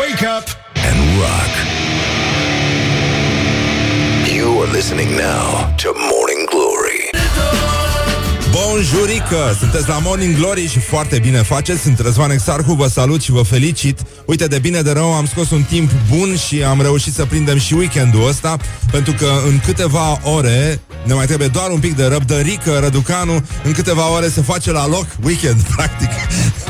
Wake up and rock. You are listening now to Morning Glory. Bonjurică! Sunteți la Morning Glory și foarte bine faceți. Sunt Răzvan Exarhu, vă salut și vă felicit. Uite, de bine de rău am scos un timp bun și am reușit să prindem și weekendul ăsta, pentru că în câteva ore ne mai trebuie doar un pic de răbdărică, Răducanu, în câteva ore se face la loc weekend, practic.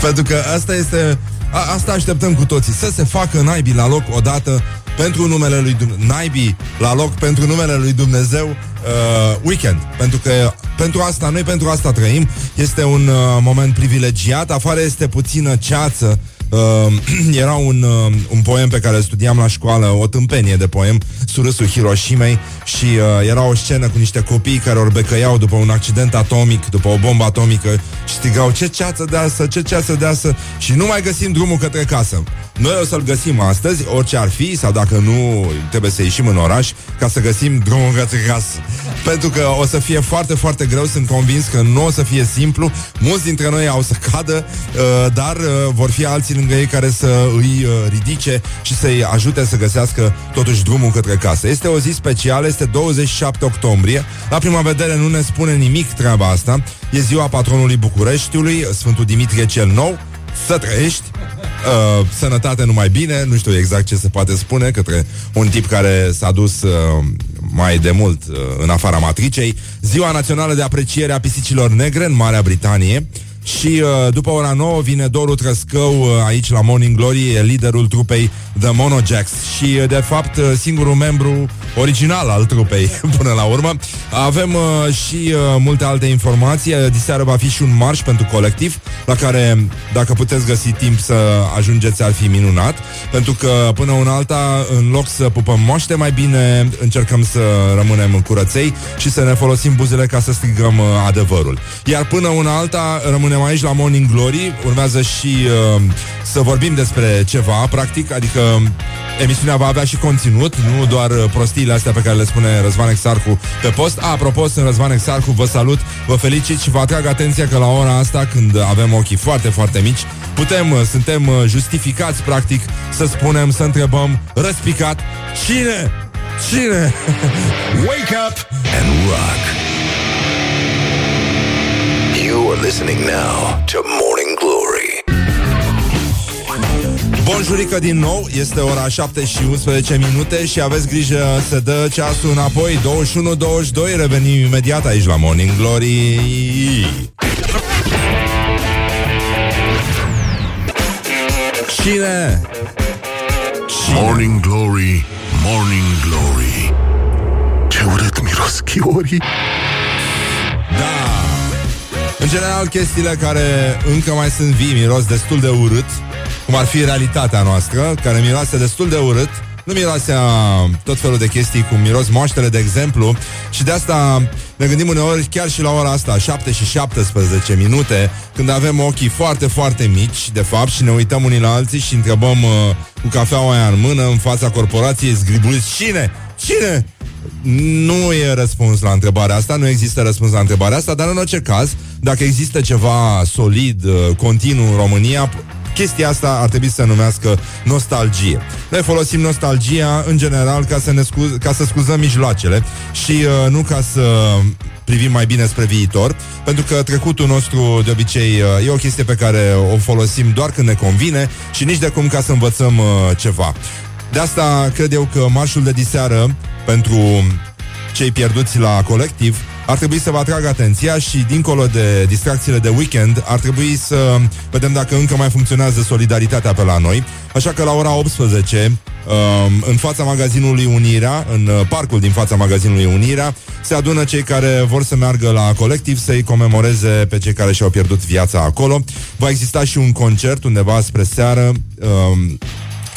pentru că asta este... A, asta așteptăm cu toții, să se facă naibii la loc odată pentru numele lui Dumnezeu, naibii la loc pentru numele lui Dumnezeu uh, weekend. Pentru că pentru asta, noi pentru asta trăim. Este un uh, moment privilegiat. Afară este puțină ceață. Uh, era un, uh, un poem pe care îl studiam la școală, o tâmpenie de poem, Surâsul Hiroshimei și uh, era o scenă cu niște copii care orbecăiau după un accident atomic, după o bombă atomică și strigau ce ceață deasă, ce ceață deasă și nu mai găsim drumul către casă. Noi o să-l găsim astăzi, orice ar fi, sau dacă nu, trebuie să ieșim în oraș ca să găsim drumul către casă. Pentru că o să fie foarte, foarte greu, sunt convins că nu o să fie simplu. Mulți dintre noi au să cadă, uh, dar uh, vor fi alții lângă ei care să îi uh, ridice și să-i ajute să găsească totuși drumul către casă. Este o zi specială, este 27 octombrie. La prima vedere nu ne spune nimic treaba asta. E ziua patronului Bucureștiului, Sfântul Dimitrie cel Nou. Să trăiești! Uh, sănătate numai bine, nu știu exact ce se poate spune către un tip care s-a dus uh, mai de mult uh, în afara matricei. Ziua Națională de Apreciere a Pisicilor Negre în Marea Britanie. Și uh, după ora 9 vine Doru Trăscău uh, aici la Morning Glory, e liderul trupei The Monojacks și uh, de fapt uh, singurul membru original al trupei până la urmă. Avem uh, și uh, multe alte informații. Uh, Diseară va fi și un marș pentru colectiv la care dacă puteți găsi timp să ajungeți ar fi minunat pentru că până una alta în loc să pupăm moaște mai bine încercăm să rămânem curăței și să ne folosim buzele ca să strigăm uh, adevărul. Iar până una alta rămânem aici la Morning Glory. Urmează și uh, să vorbim despre ceva, practic, adică emisiunea va avea și conținut, nu doar uh, prostiile astea pe care le spune Răzvan Exarcu pe post. A, apropo, sunt Răzvan Exarcu, vă salut, vă felicit și vă atrag atenția că la ora asta, când avem ochii foarte, foarte mici, putem, uh, suntem uh, justificați, practic, să spunem, să întrebăm răspicat, cine? Cine? Wake up and rock. You are listening now to Morning Glory. Bonjurică din nou, este ora 7 și 11 minute și aveți grijă să dă ceasul înapoi 21-22, revenim imediat aici la Morning Glory Cine? Cine? Morning Glory, Morning Glory Ce urât miros chiorii Da În general chestiile care încă mai sunt vii miros destul de urât Cum ar fi realitatea noastră Care miroase destul de urât nu miroase a tot felul de chestii cum miros moaștele, de exemplu Și de asta ne gândim uneori chiar și la ora asta 7 și 17 minute Când avem ochii foarte, foarte mici De fapt și ne uităm unii la alții Și întrebăm uh, cu cafeaua aia în mână În fața corporației zgribuiți Cine? Cine? Nu e răspuns la întrebarea asta, nu există răspuns la întrebarea asta, dar în orice caz, dacă există ceva solid, uh, continuu în România, chestia asta ar trebui să se numească nostalgie. Noi folosim nostalgia în general ca să, ne scuz- ca să scuzăm mijloacele și uh, nu ca să privim mai bine spre viitor, pentru că trecutul nostru de obicei uh, e o chestie pe care o folosim doar când ne convine și nici de cum ca să învățăm uh, ceva. De asta cred eu că marșul de diseară pentru cei pierduți la colectiv ar trebui să vă atrag atenția și dincolo de distracțiile de weekend ar trebui să vedem dacă încă mai funcționează solidaritatea pe la noi. Așa că la ora 18 um, în fața magazinului Unirea, în uh, parcul din fața magazinului Unirea, se adună cei care vor să meargă la colectiv să-i comemoreze pe cei care și-au pierdut viața acolo. Va exista și un concert undeva spre seară.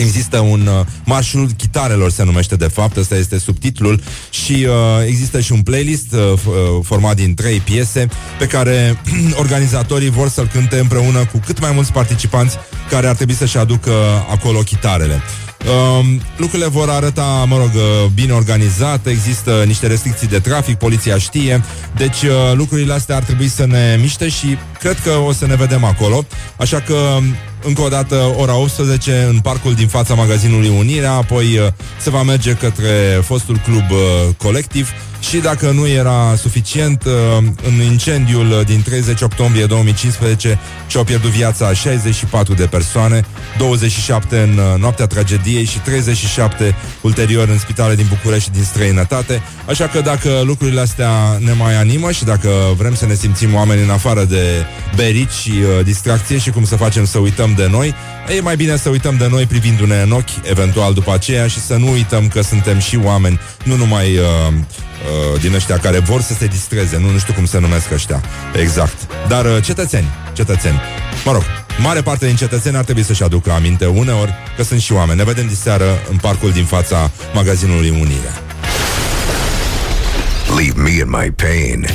Um, Există un uh, marșul chitarelor se numește de fapt, ăsta este subtitlul și uh, există și un playlist uh, f- uh, format din trei piese pe care organizatorii vor să-l cânte împreună cu cât mai mulți participanți care ar trebui să-și aducă acolo chitarele. Um, lucrurile vor arăta, mă rog, uh, bine organizat, există niște restricții de trafic, poliția știe, deci uh, lucrurile astea ar trebui să ne miște și cred că o să ne vedem acolo, așa că încă o dată, ora 18, în parcul din fața magazinului Unirea, apoi uh, se va merge către fostul club uh, colectiv și dacă nu era suficient, uh, în incendiul din 30 octombrie 2015 și-au pierdut viața 64 de persoane, 27 în uh, noaptea tragediei și 37 ulterior în spitale din București și din străinătate. Așa că dacă lucrurile astea ne mai animă și dacă vrem să ne simțim oameni în afară de berici și uh, distracție și cum să facem să uităm de noi, e mai bine să uităm de noi privindu-ne în ochi, eventual după aceea, și să nu uităm că suntem și oameni, nu numai uh, uh, din ăștia care vor să se distreze, nu, nu știu cum se numesc ăștia, exact. Dar uh, cetățeni, cetățeni. Mă rog, mare parte din cetățeni ar trebui să-și aducă aminte uneori că sunt și oameni. Ne vedem diseară în parcul din fața magazinului Unirea. Leave me in my pain.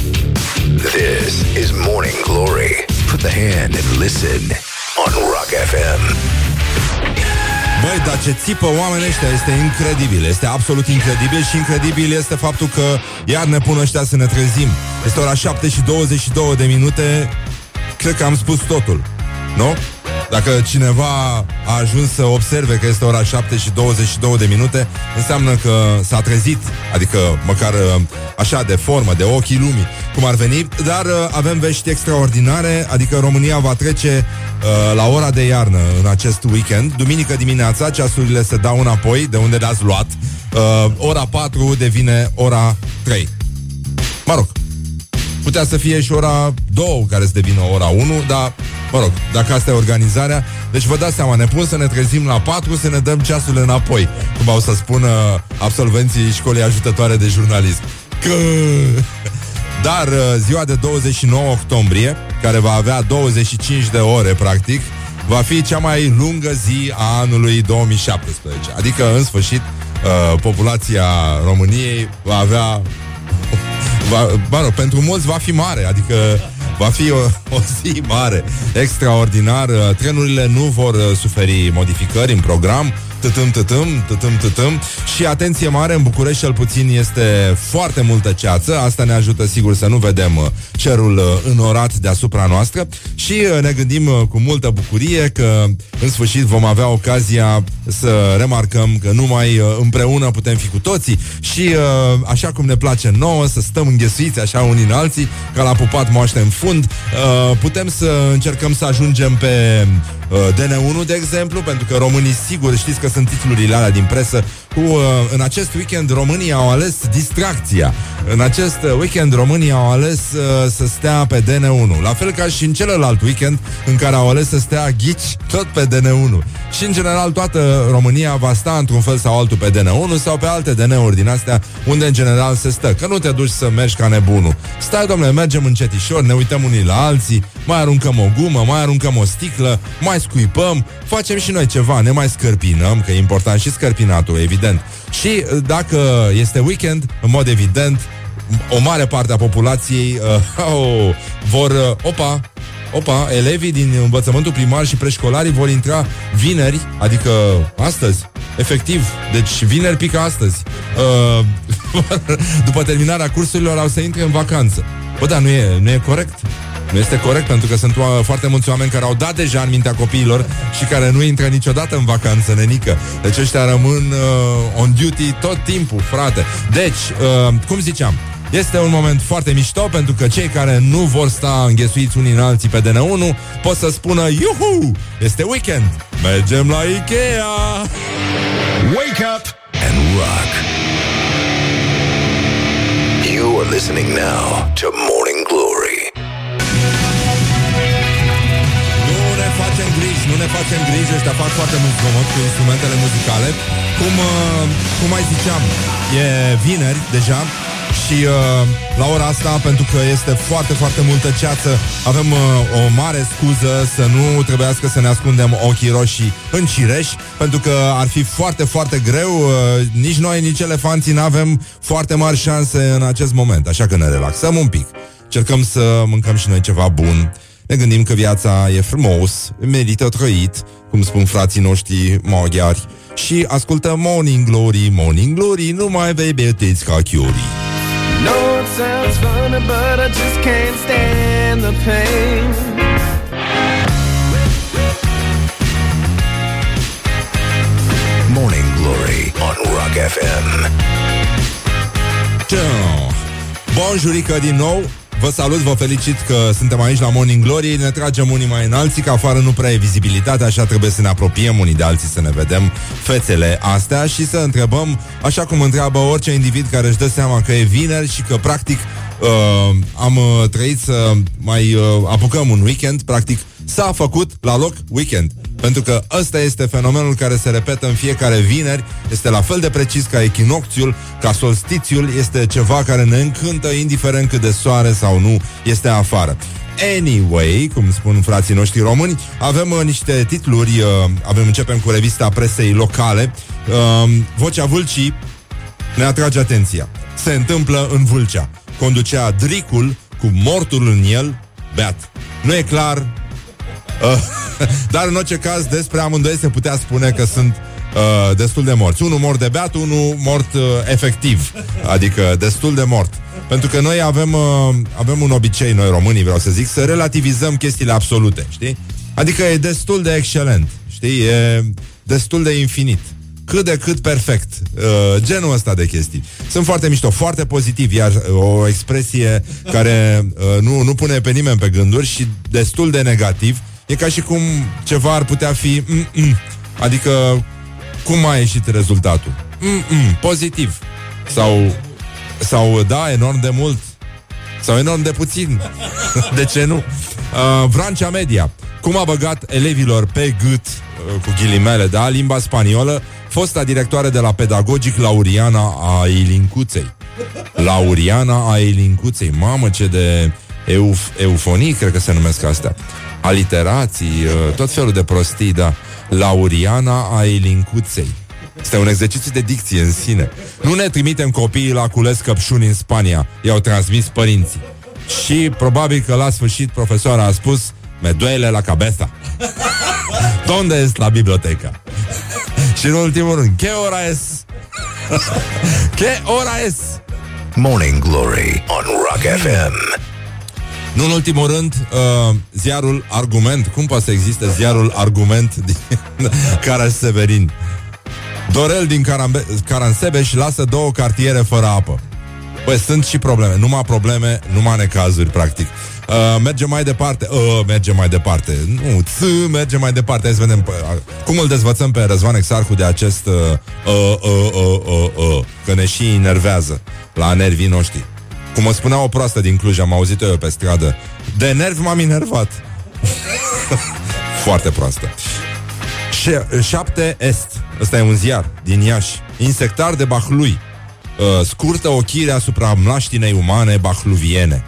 This is Morning Glory. Put the hand and listen on Rock FM. Băi, dar ce țipă oamenii ăștia este incredibil Este absolut incredibil și incredibil este faptul că Iar ne pun ăștia să ne trezim Este ora 7 și 22 de minute Cred că am spus totul Nu? Dacă cineva a ajuns să observe că este ora 7 și 22 de minute, înseamnă că s-a trezit, adică măcar uh, așa de formă, de ochii lumii, cum ar veni, dar uh, avem vești extraordinare, adică România va trece uh, la ora de iarnă în acest weekend. Duminică dimineața, ceasurile se dau înapoi de unde le-ați luat. Uh, ora 4 devine ora 3. Mă rog, putea să fie și ora 2 care să devină ora 1, dar Mă rog, dacă asta e organizarea Deci vă dați seama, ne pun să ne trezim la 4 Să ne dăm ceasul înapoi Cum au să spună absolvenții școlii ajutătoare de jurnalism Că... Dar uh, ziua de 29 octombrie Care va avea 25 de ore practic Va fi cea mai lungă zi a anului 2017 Adică în sfârșit uh, Populația României va avea va, mă rog, pentru mulți va fi mare, adică Va fi o, o zi mare, extraordinar. Trenurile nu vor uh, suferi modificări în program tătâm, tătâm, tătâm, tătâm și atenție mare, în București cel puțin este foarte multă ceață, asta ne ajută sigur să nu vedem uh, cerul uh, înorat deasupra noastră. Și uh, ne gândim cu multă bucurie că în sfârșit vom avea ocazia să remarcăm că numai împreună putem fi cu toții. Și așa cum ne place nouă să stăm înghesuiți așa unii în alții, ca la pupat moaște în fund, putem să încercăm să ajungem pe DN1, de exemplu, pentru că românii sigur știți că că sunt titlurile alea din presă cu uh, în acest weekend românii au ales distracția. În acest uh, weekend românii au ales uh, să stea pe DN1. La fel ca și în celălalt weekend în care au ales să stea ghici tot pe DN1. Și în general toată România va sta într-un fel sau altul pe DN1 sau pe alte DN-uri din astea unde în general se stă. Că nu te duci să mergi ca nebunul. Stai, domnule, mergem încetișor, ne uităm unii la alții, mai aruncăm o gumă, mai aruncăm o sticlă, mai scuipăm, facem și noi ceva, ne mai scărpinăm, că e important și scărpinatul, evident. Și uh, dacă este weekend, în mod evident, o mare parte a populației uh, oh, vor... Uh, opa, Opa, elevii din învățământul primar și preșcolarii vor intra vineri, adică astăzi, efectiv, deci vineri pică astăzi. Uh, după terminarea cursurilor au să intre în vacanță. Bă, da, nu e, nu e corect. Nu este corect pentru că sunt foarte mulți oameni care au dat deja în mintea copiilor și care nu intră niciodată în vacanță, nenică. Deci ăștia rămân uh, on duty tot timpul, frate. Deci, uh, cum ziceam, este un moment foarte mișto pentru că cei care nu vor sta înghesuiți unii în alții pe DN1 pot să spună Iuhu! Este weekend! Mergem la Ikea! Wake up and rock! You are listening now to Morning griji, nu ne facem griji Ăștia fac foarte mult zgomot cu instrumentele muzicale Cum, uh, cum mai ziceam E vineri deja și uh, la ora asta, pentru că este foarte, foarte multă ceață, avem uh, o mare scuză să nu trebuiască să ne ascundem ochii roșii în cireș, pentru că ar fi foarte, foarte greu. Uh, nici noi, nici elefanții nu avem foarte mari șanse în acest moment, așa că ne relaxăm un pic. Cercăm să mâncăm și noi ceva bun ne gândim că viața e frumos, merită trăit, cum spun frații noștri maghiari, și ascultă Morning Glory, Morning Glory, nu mai vei beteți ca chiorii. No, it sounds funny, but I just can't stand the pain. Morning Glory on Rock FM. Ciao. Da. Bun jurică din nou Vă salut, vă felicit că suntem aici la Morning Glory Ne tragem unii mai înalți, că afară nu prea e vizibilitate Așa trebuie să ne apropiem unii de alții Să ne vedem fețele astea Și să întrebăm, așa cum întreabă orice individ Care își dă seama că e vineri Și că practic uh, am uh, trăit să mai uh, apucăm un weekend Practic s-a făcut la loc weekend. Pentru că ăsta este fenomenul care se repetă în fiecare vineri, este la fel de precis ca echinocțiul, ca solstițiul, este ceva care ne încântă indiferent cât de soare sau nu este afară. Anyway, cum spun frații noștri români, avem uh, niște titluri, uh, avem începem cu revista presei locale. Uh, Vocea Vâlcii ne atrage atenția. Se întâmplă în Vâlcea. Conducea Dricul cu mortul în el, beat. Nu e clar Uh, dar în orice caz, despre amândoi se putea spune că sunt uh, destul de morți. Unul mort de beat, unul mort uh, efectiv. Adică destul de mort. Pentru că noi avem, uh, avem un obicei, noi românii, vreau să zic, să relativizăm chestiile absolute, știi? Adică e destul de excelent, știi? E destul de infinit cât de cât perfect. Uh, genul ăsta de chestii. Sunt foarte mișto, foarte pozitiv, iar uh, o expresie care uh, nu, nu pune pe nimeni pe gânduri și destul de negativ. E ca și cum ceva ar putea fi mm-mm. Adică cum a ieșit rezultatul? Mm-mm, pozitiv. Sau, sau da, enorm de mult. Sau enorm de puțin. de ce nu? Uh, Vrancea Media. Cum a băgat elevilor pe gât, uh, cu ghilimele, da, limba spaniolă, fosta directoare de la Pedagogic Lauriana a Ilincuței. Lauriana a Ilincuței. Mamă, ce de euf- eufonii, cred că se numesc astea aliterații, uh, tot felul de prostii, da. Lauriana a Elincuței. Este un exercițiu de dicție în sine. Nu ne trimitem copiii la cules căpșuni în Spania. I-au transmis părinții. Și probabil că la sfârșit profesoara a spus Me duele la cabeza. Donde es la biblioteca? Și în ultimul rând, ce ora es? ce ora es? Morning Glory on Rock FM. Nu în ultimul rând, uh, ziarul Argument. Cum poate să existe ziarul Argument din Caraș Severin? Dorel din Carambe- Caransebeș lasă două cartiere fără apă. Păi sunt și probleme, numai probleme, numai necazuri, practic. Uh, mergem mai departe. Uh, mergem mai departe. Nu, ț, mergem mai departe. Hai să vedem uh, cum îl dezvățăm pe Răzvan Exarcu de acest uh, uh, uh, uh, uh, uh, că ne și enervează la nervii noștri. Cum o spunea o proastă din Cluj, am auzit-o eu pe stradă. De nervi m-am enervat. Foarte proastă. 7 Est. Ăsta e un ziar din Iași. Insectar de Bahlui. Uh, scurtă ochire asupra mlaștinei umane bahluviene.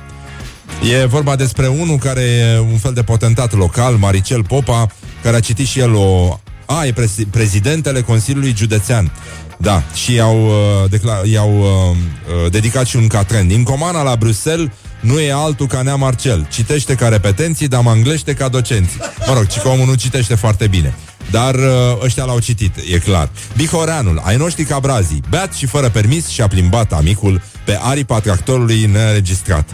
E vorba despre unul care e un fel de potentat local, Maricel Popa, care a citit și el o... A, e pre- prezidentele Consiliului Județean. Da, și i-au, uh, decla- i-au uh, uh, dedicat și un catren. Din comana la Bruxelles nu e altul ca Nea Marcel. Citește ca repetenții, dar manglește ca docenți. Mă rog, ci că omul nu citește foarte bine. Dar uh, ăștia l-au citit, e clar. Bihoreanul, ai noștri cabrazii, beat și fără permis și-a plimbat amicul pe aripa tractorului neregistrat.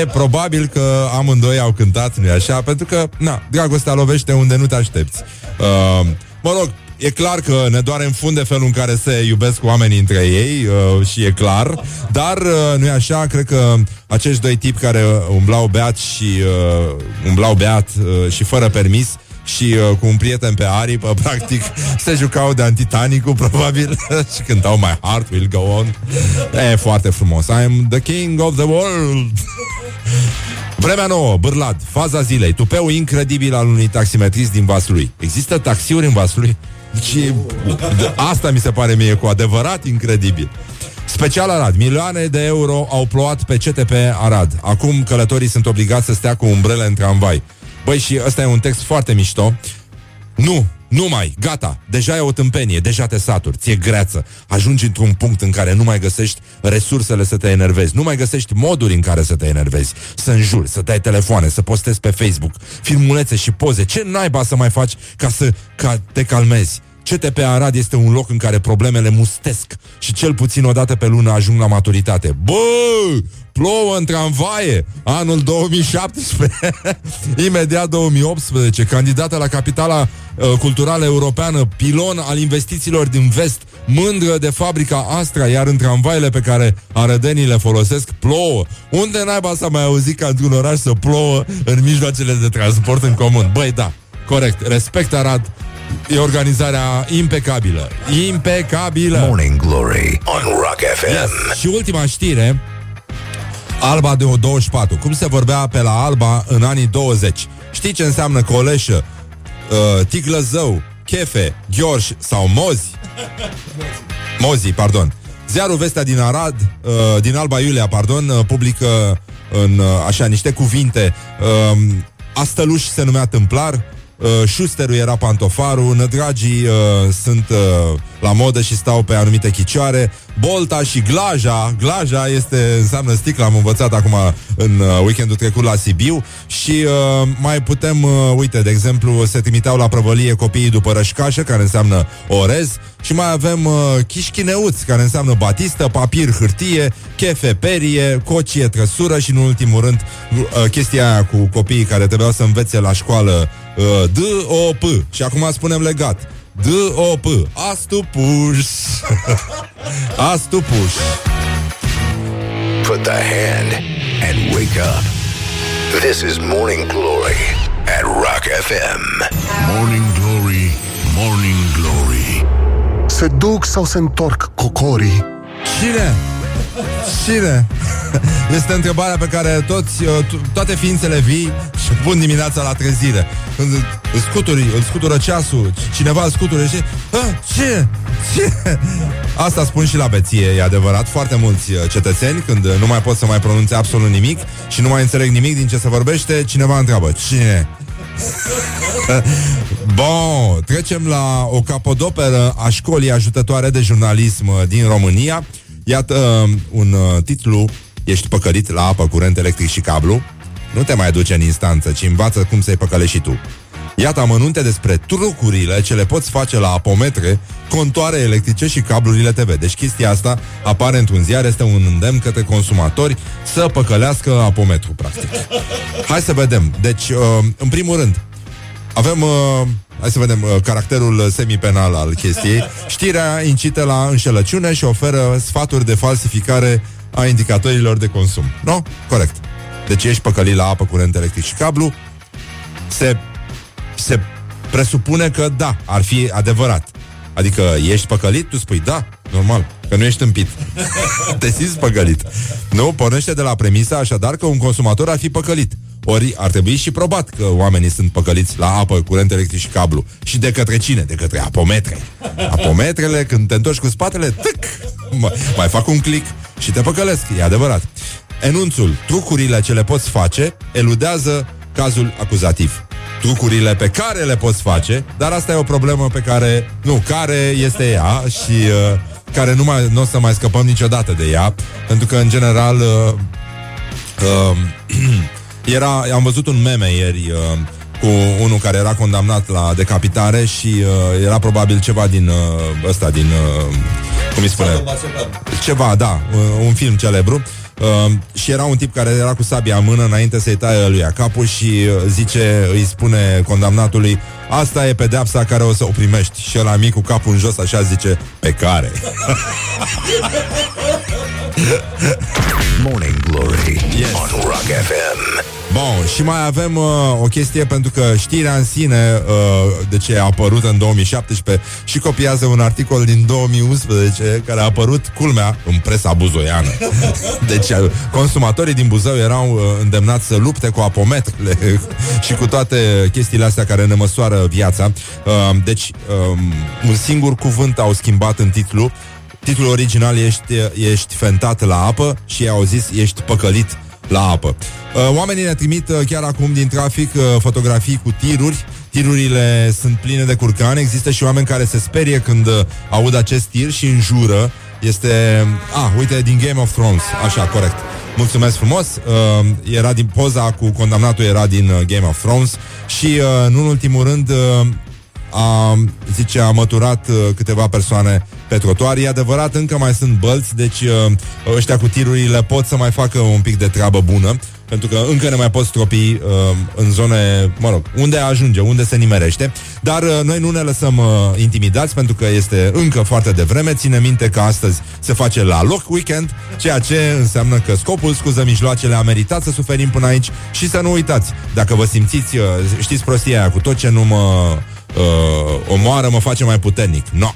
E, probabil că amândoi au cântat, nu așa? Pentru că, na, dragostea lovește unde nu te aștepți. Uh, mă rog, E clar că ne doare în funde felul în care se iubesc oamenii între ei uh, și e clar, dar uh, nu e așa, cred că acești doi tipi care umblau beat și uh, umblau beat uh, și fără permis și uh, cu un prieten pe aripă, practic, se jucau de Titanicul, probabil, și cântau My Heart Will Go On. E foarte frumos. I'm the king of the world. Vremea nouă, Bârlad, faza zilei, tupeu incredibil al unui taximetrist din Vaslui. Există taxiuri în Vaslui? Deci, asta mi se pare mie cu adevărat incredibil. Special Arad. Milioane de euro au plouat pe CTP Arad. Acum călătorii sunt obligați să stea cu umbrele în tramvai. Băi, și ăsta e un text foarte mișto. Nu, nu mai, gata, deja e o tâmpenie, deja te saturi, ți-e greață. Ajungi într-un punct în care nu mai găsești resursele să te enervezi, nu mai găsești moduri în care să te enervezi, să înjuri, să dai telefoane, să postezi pe Facebook, filmulețe și poze. Ce naiba să mai faci ca să ca te calmezi? CTP Arad este un loc în care problemele mustesc și cel puțin o dată pe lună ajung la maturitate. Bă, plouă în tramvaie, anul 2017, imediat 2018, candidată la capitala uh, culturală europeană, pilon al investițiilor din vest, mândră de fabrica Astra, iar în tramvaile pe care arădenii le folosesc, plouă. Unde naiba să mai auzit ca într-un oraș să plouă în mijloacele de transport în comun? Băi, da, corect, respect Arad, E organizarea impecabilă. Impecabilă. Morning Glory on Rock FM. Yes. Și ultima știre, Alba de o 24. Cum se vorbea pe la Alba în anii 20? Știi ce înseamnă coleșă, uh, ticlăzău, chefe, gheorș sau mozi? Mozi, pardon. Ziarul Vestea din Arad, uh, din Alba Iulia, pardon, uh, publică în uh, așa niște cuvinte. Uh, Astăluș se numea Tâmplar, uh, Schusterul era pantofarul, nădragii uh, sunt uh, la modă și stau pe anumite chicioare, Bolta și Glaja, Glaja este, înseamnă sticlă, am învățat acum în uh, weekendul trecut la Sibiu și uh, mai putem, uh, uite, de exemplu, se trimiteau la prăvălie copiii după rășcașă, care înseamnă orez, și mai avem uh, chișchineuți, care înseamnă batistă, papir, hârtie, chefe, perie, cocie, trăsură și, în ultimul rând, uh, chestia aia cu copiii care trebuiau să învețe la școală uh, D-O-P. Și acum spunem legat. D-O-P. Astupuș. Astupuș. Put the hand and wake up. This is Morning Glory at Rock FM. Morning Glory, Morning Glory Se duc sau se întorc cocorii? Cine? Cine? Este întrebarea pe care toți, uh, to- toate ființele vii și pun dimineața la trezire. Când îl scuturi, îl scutură ceasul, c- cineva îl scutură și... "Ah, Ce? Ce? Asta spun și la beție, e adevărat. Foarte mulți uh, cetățeni, când uh, nu mai pot să mai pronunțe absolut nimic și nu mai înțeleg nimic din ce se vorbește, cineva întreabă, cine? Bun, trecem la o capodoperă a școlii ajutătoare de jurnalism uh, din România. Iată uh, un uh, titlu, ești păcălit la apă, curent electric și cablu. Nu te mai duce în instanță, ci învață cum să-i păcălești și tu. Iată amănunte despre trucurile ce le poți face la apometre, contoare electrice și cablurile TV. Deci chestia asta apare într-un ziar, este un îndemn către consumatori să păcălească apometru, practic. Hai să vedem. Deci, uh, în primul rând, avem, uh, hai să vedem, uh, caracterul semipenal al chestiei. Știrea incită la înșelăciune și oferă sfaturi de falsificare a indicatorilor de consum. Nu? Corect. Deci ești păcălit la apă, curent electric și cablu. Se, se presupune că da, ar fi adevărat. Adică ești păcălit, tu spui da, normal, că nu ești împit. Te simți păcălit. Nu? Pornește de la premisa așadar că un consumator ar fi păcălit. Ori ar trebui și probat că oamenii sunt păcăliți la apă, curent electric și cablu. Și de către cine? De către apometre. Apometrele, când te întorci cu spatele, tâc, mai, mai fac un click și te păcălesc. E adevărat. Enunțul, trucurile ce le poți face, eludează cazul acuzativ. Trucurile pe care le poți face, dar asta e o problemă pe care, nu, care este ea și uh, care nu, mai, nu o să mai scăpăm niciodată de ea, pentru că, în general, uh, uh, era, am văzut un meme ieri uh, cu unul care era condamnat la decapitare și uh, era probabil ceva din uh, ăsta, din, uh, cum îi spune? Ceva, da, uh, un film celebru. Uh, și era un tip care era cu sabia în mână înainte să-i taie lui capul și uh, zice, îi spune condamnatului Asta e pedeapsa care o să o primești Și ăla mic cu capul în jos așa zice Pe care? Morning Glory Yes. on Rock FM. Bun, și mai avem uh, o chestie pentru că știrea în sine, uh, de ce a apărut în 2017 și copiază un articol din 2011 care a apărut, culmea, în presa buzoiană. Deci uh, consumatorii din Buzău erau uh, îndemnați să lupte cu apometrele și cu toate chestiile astea care ne măsoară viața. Uh, deci, um, un singur cuvânt au schimbat în titlu. Titlul original ești, ești fentat la apă și au zis ești păcălit la apă. Uh, Oamenii ne trimit uh, chiar acum din trafic uh, fotografii cu tiruri. Tirurile sunt pline de curcan. Există și oameni care se sperie când uh, aud acest tir și înjură. Este... Ah, uite, din Game of Thrones. Așa, corect. Mulțumesc frumos. Uh, era din poza cu condamnatul era din uh, Game of Thrones și uh, nu în ultimul rând uh, a, zice, a măturat uh, câteva persoane pe trotuar. E adevărat, încă mai sunt bălți, deci uh, ăștia cu tirurile pot să mai facă un pic de treabă bună pentru că încă ne mai pot stropi uh, în zone, mă rog, unde ajunge, unde se nimerește, dar uh, noi nu ne lăsăm uh, intimidați pentru că este încă foarte devreme. Ține minte că astăzi se face la loc weekend, ceea ce înseamnă că scopul scuză mijloacele a meritat să suferim până aici și să nu uitați, dacă vă simțiți, uh, știți prostia aia, cu tot ce nu mă uh, omoară mă face mai puternic. No.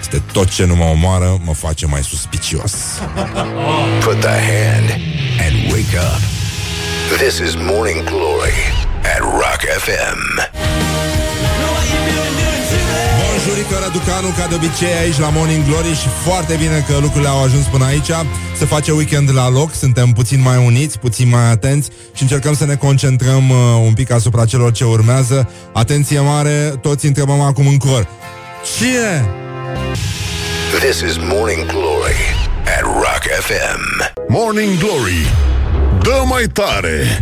Este tot ce nu mă omoară mă face mai suspicios. Put the hand and wake up. This is Morning Glory at Rock FM. Bonjurică Răducanu, ca de obicei aici la Morning Glory și foarte bine că lucrurile au ajuns până aici. Se face weekend la loc, suntem puțin mai uniți, puțin mai atenți și încercăm să ne concentrăm uh, un pic asupra celor ce urmează. Atenție mare, toți întrebăm acum în cor. Cine? This is Morning Glory at Rock FM. Morning Glory Dă mai tare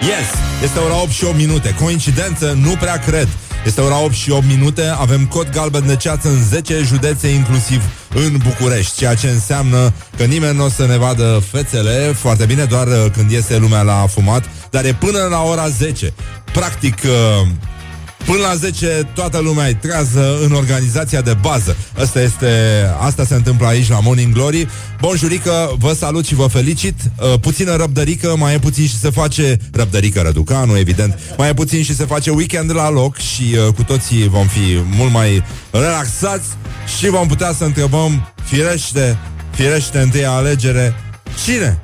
Yes, este ora 8 și 8 minute. Coincidență? Nu prea cred. Este ora 8 și 8 minute, avem cod galben de ceață în 10 județe, inclusiv în București, ceea ce înseamnă că nimeni nu o să ne vadă fețele foarte bine, doar uh, când iese lumea la fumat, dar e până la ora 10. Practic, uh, Până la 10 toată lumea e trează în organizația de bază. Asta este, asta se întâmplă aici la Morning Glory. Bonjurică, vă salut și vă felicit. Uh, puțină răbdărică, mai e puțin și se face răbdărică Răducanu, evident. Mai e puțin și se face weekend la loc și uh, cu toții vom fi mult mai relaxați și vom putea să întrebăm firește, firește întâia alegere, cine?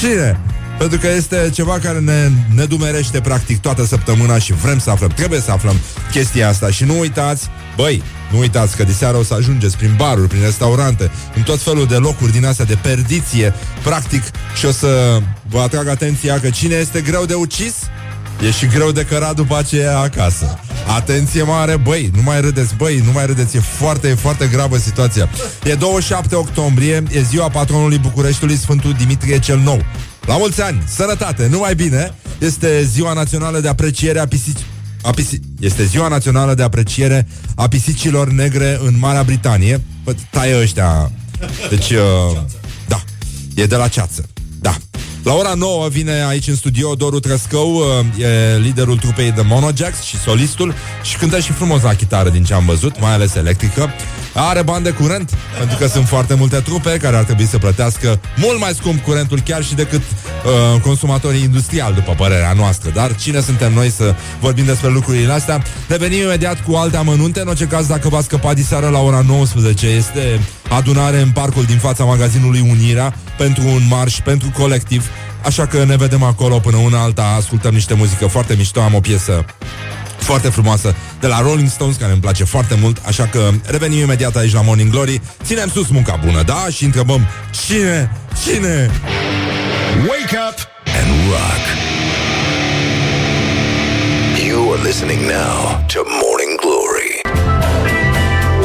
Cine? Pentru că este ceva care ne nedumerește practic toată săptămâna și vrem să aflăm, trebuie să aflăm chestia asta. Și nu uitați, băi, nu uitați că diseară o să ajungeți prin baruri, prin restaurante, în tot felul de locuri din astea de perdiție, practic, și o să vă atrag atenția că cine este greu de ucis, E și greu de cărat după aceea acasă. Atenție mare, băi, nu mai râdeți, băi, nu mai râdeți, e foarte, e foarte gravă situația. E 27 octombrie, e ziua patronului Bucureștiului Sfântul Dimitrie cel Nou. La mulți ani, sănătate, numai bine, este ziua națională de apreciere a pisicii. A pisi- este ziua națională de apreciere a pisicilor negre în Marea Britanie. Bă, taie ăștia. Deci, uh, da, e de la ceață. Da. La ora 9 vine aici în studio Doru Trăscău, uh, e liderul trupei de Monojacks și solistul și cântă și frumos la chitară din ce am văzut, mai ales electrică. Are bani de curent, pentru că sunt foarte multe trupe care ar trebui să plătească mult mai scump curentul chiar și decât uh, consumatorii industriali, după părerea noastră. Dar cine suntem noi să vorbim despre lucrurile astea? Revenim imediat cu alte amănunte, în orice caz dacă v-a scăpat diseară la ora 19 este adunare în parcul din fața magazinului Unirea pentru un marș, pentru colectiv Așa că ne vedem acolo până una alta Ascultăm niște muzică foarte mișto Am o piesă foarte frumoasă de la Rolling Stones, care îmi place foarte mult, așa că revenim imediat aici la Morning Glory, ținem sus munca bună, da? Și întrebăm cine, cine? Wake up And rock. You are listening now to Morning Glory.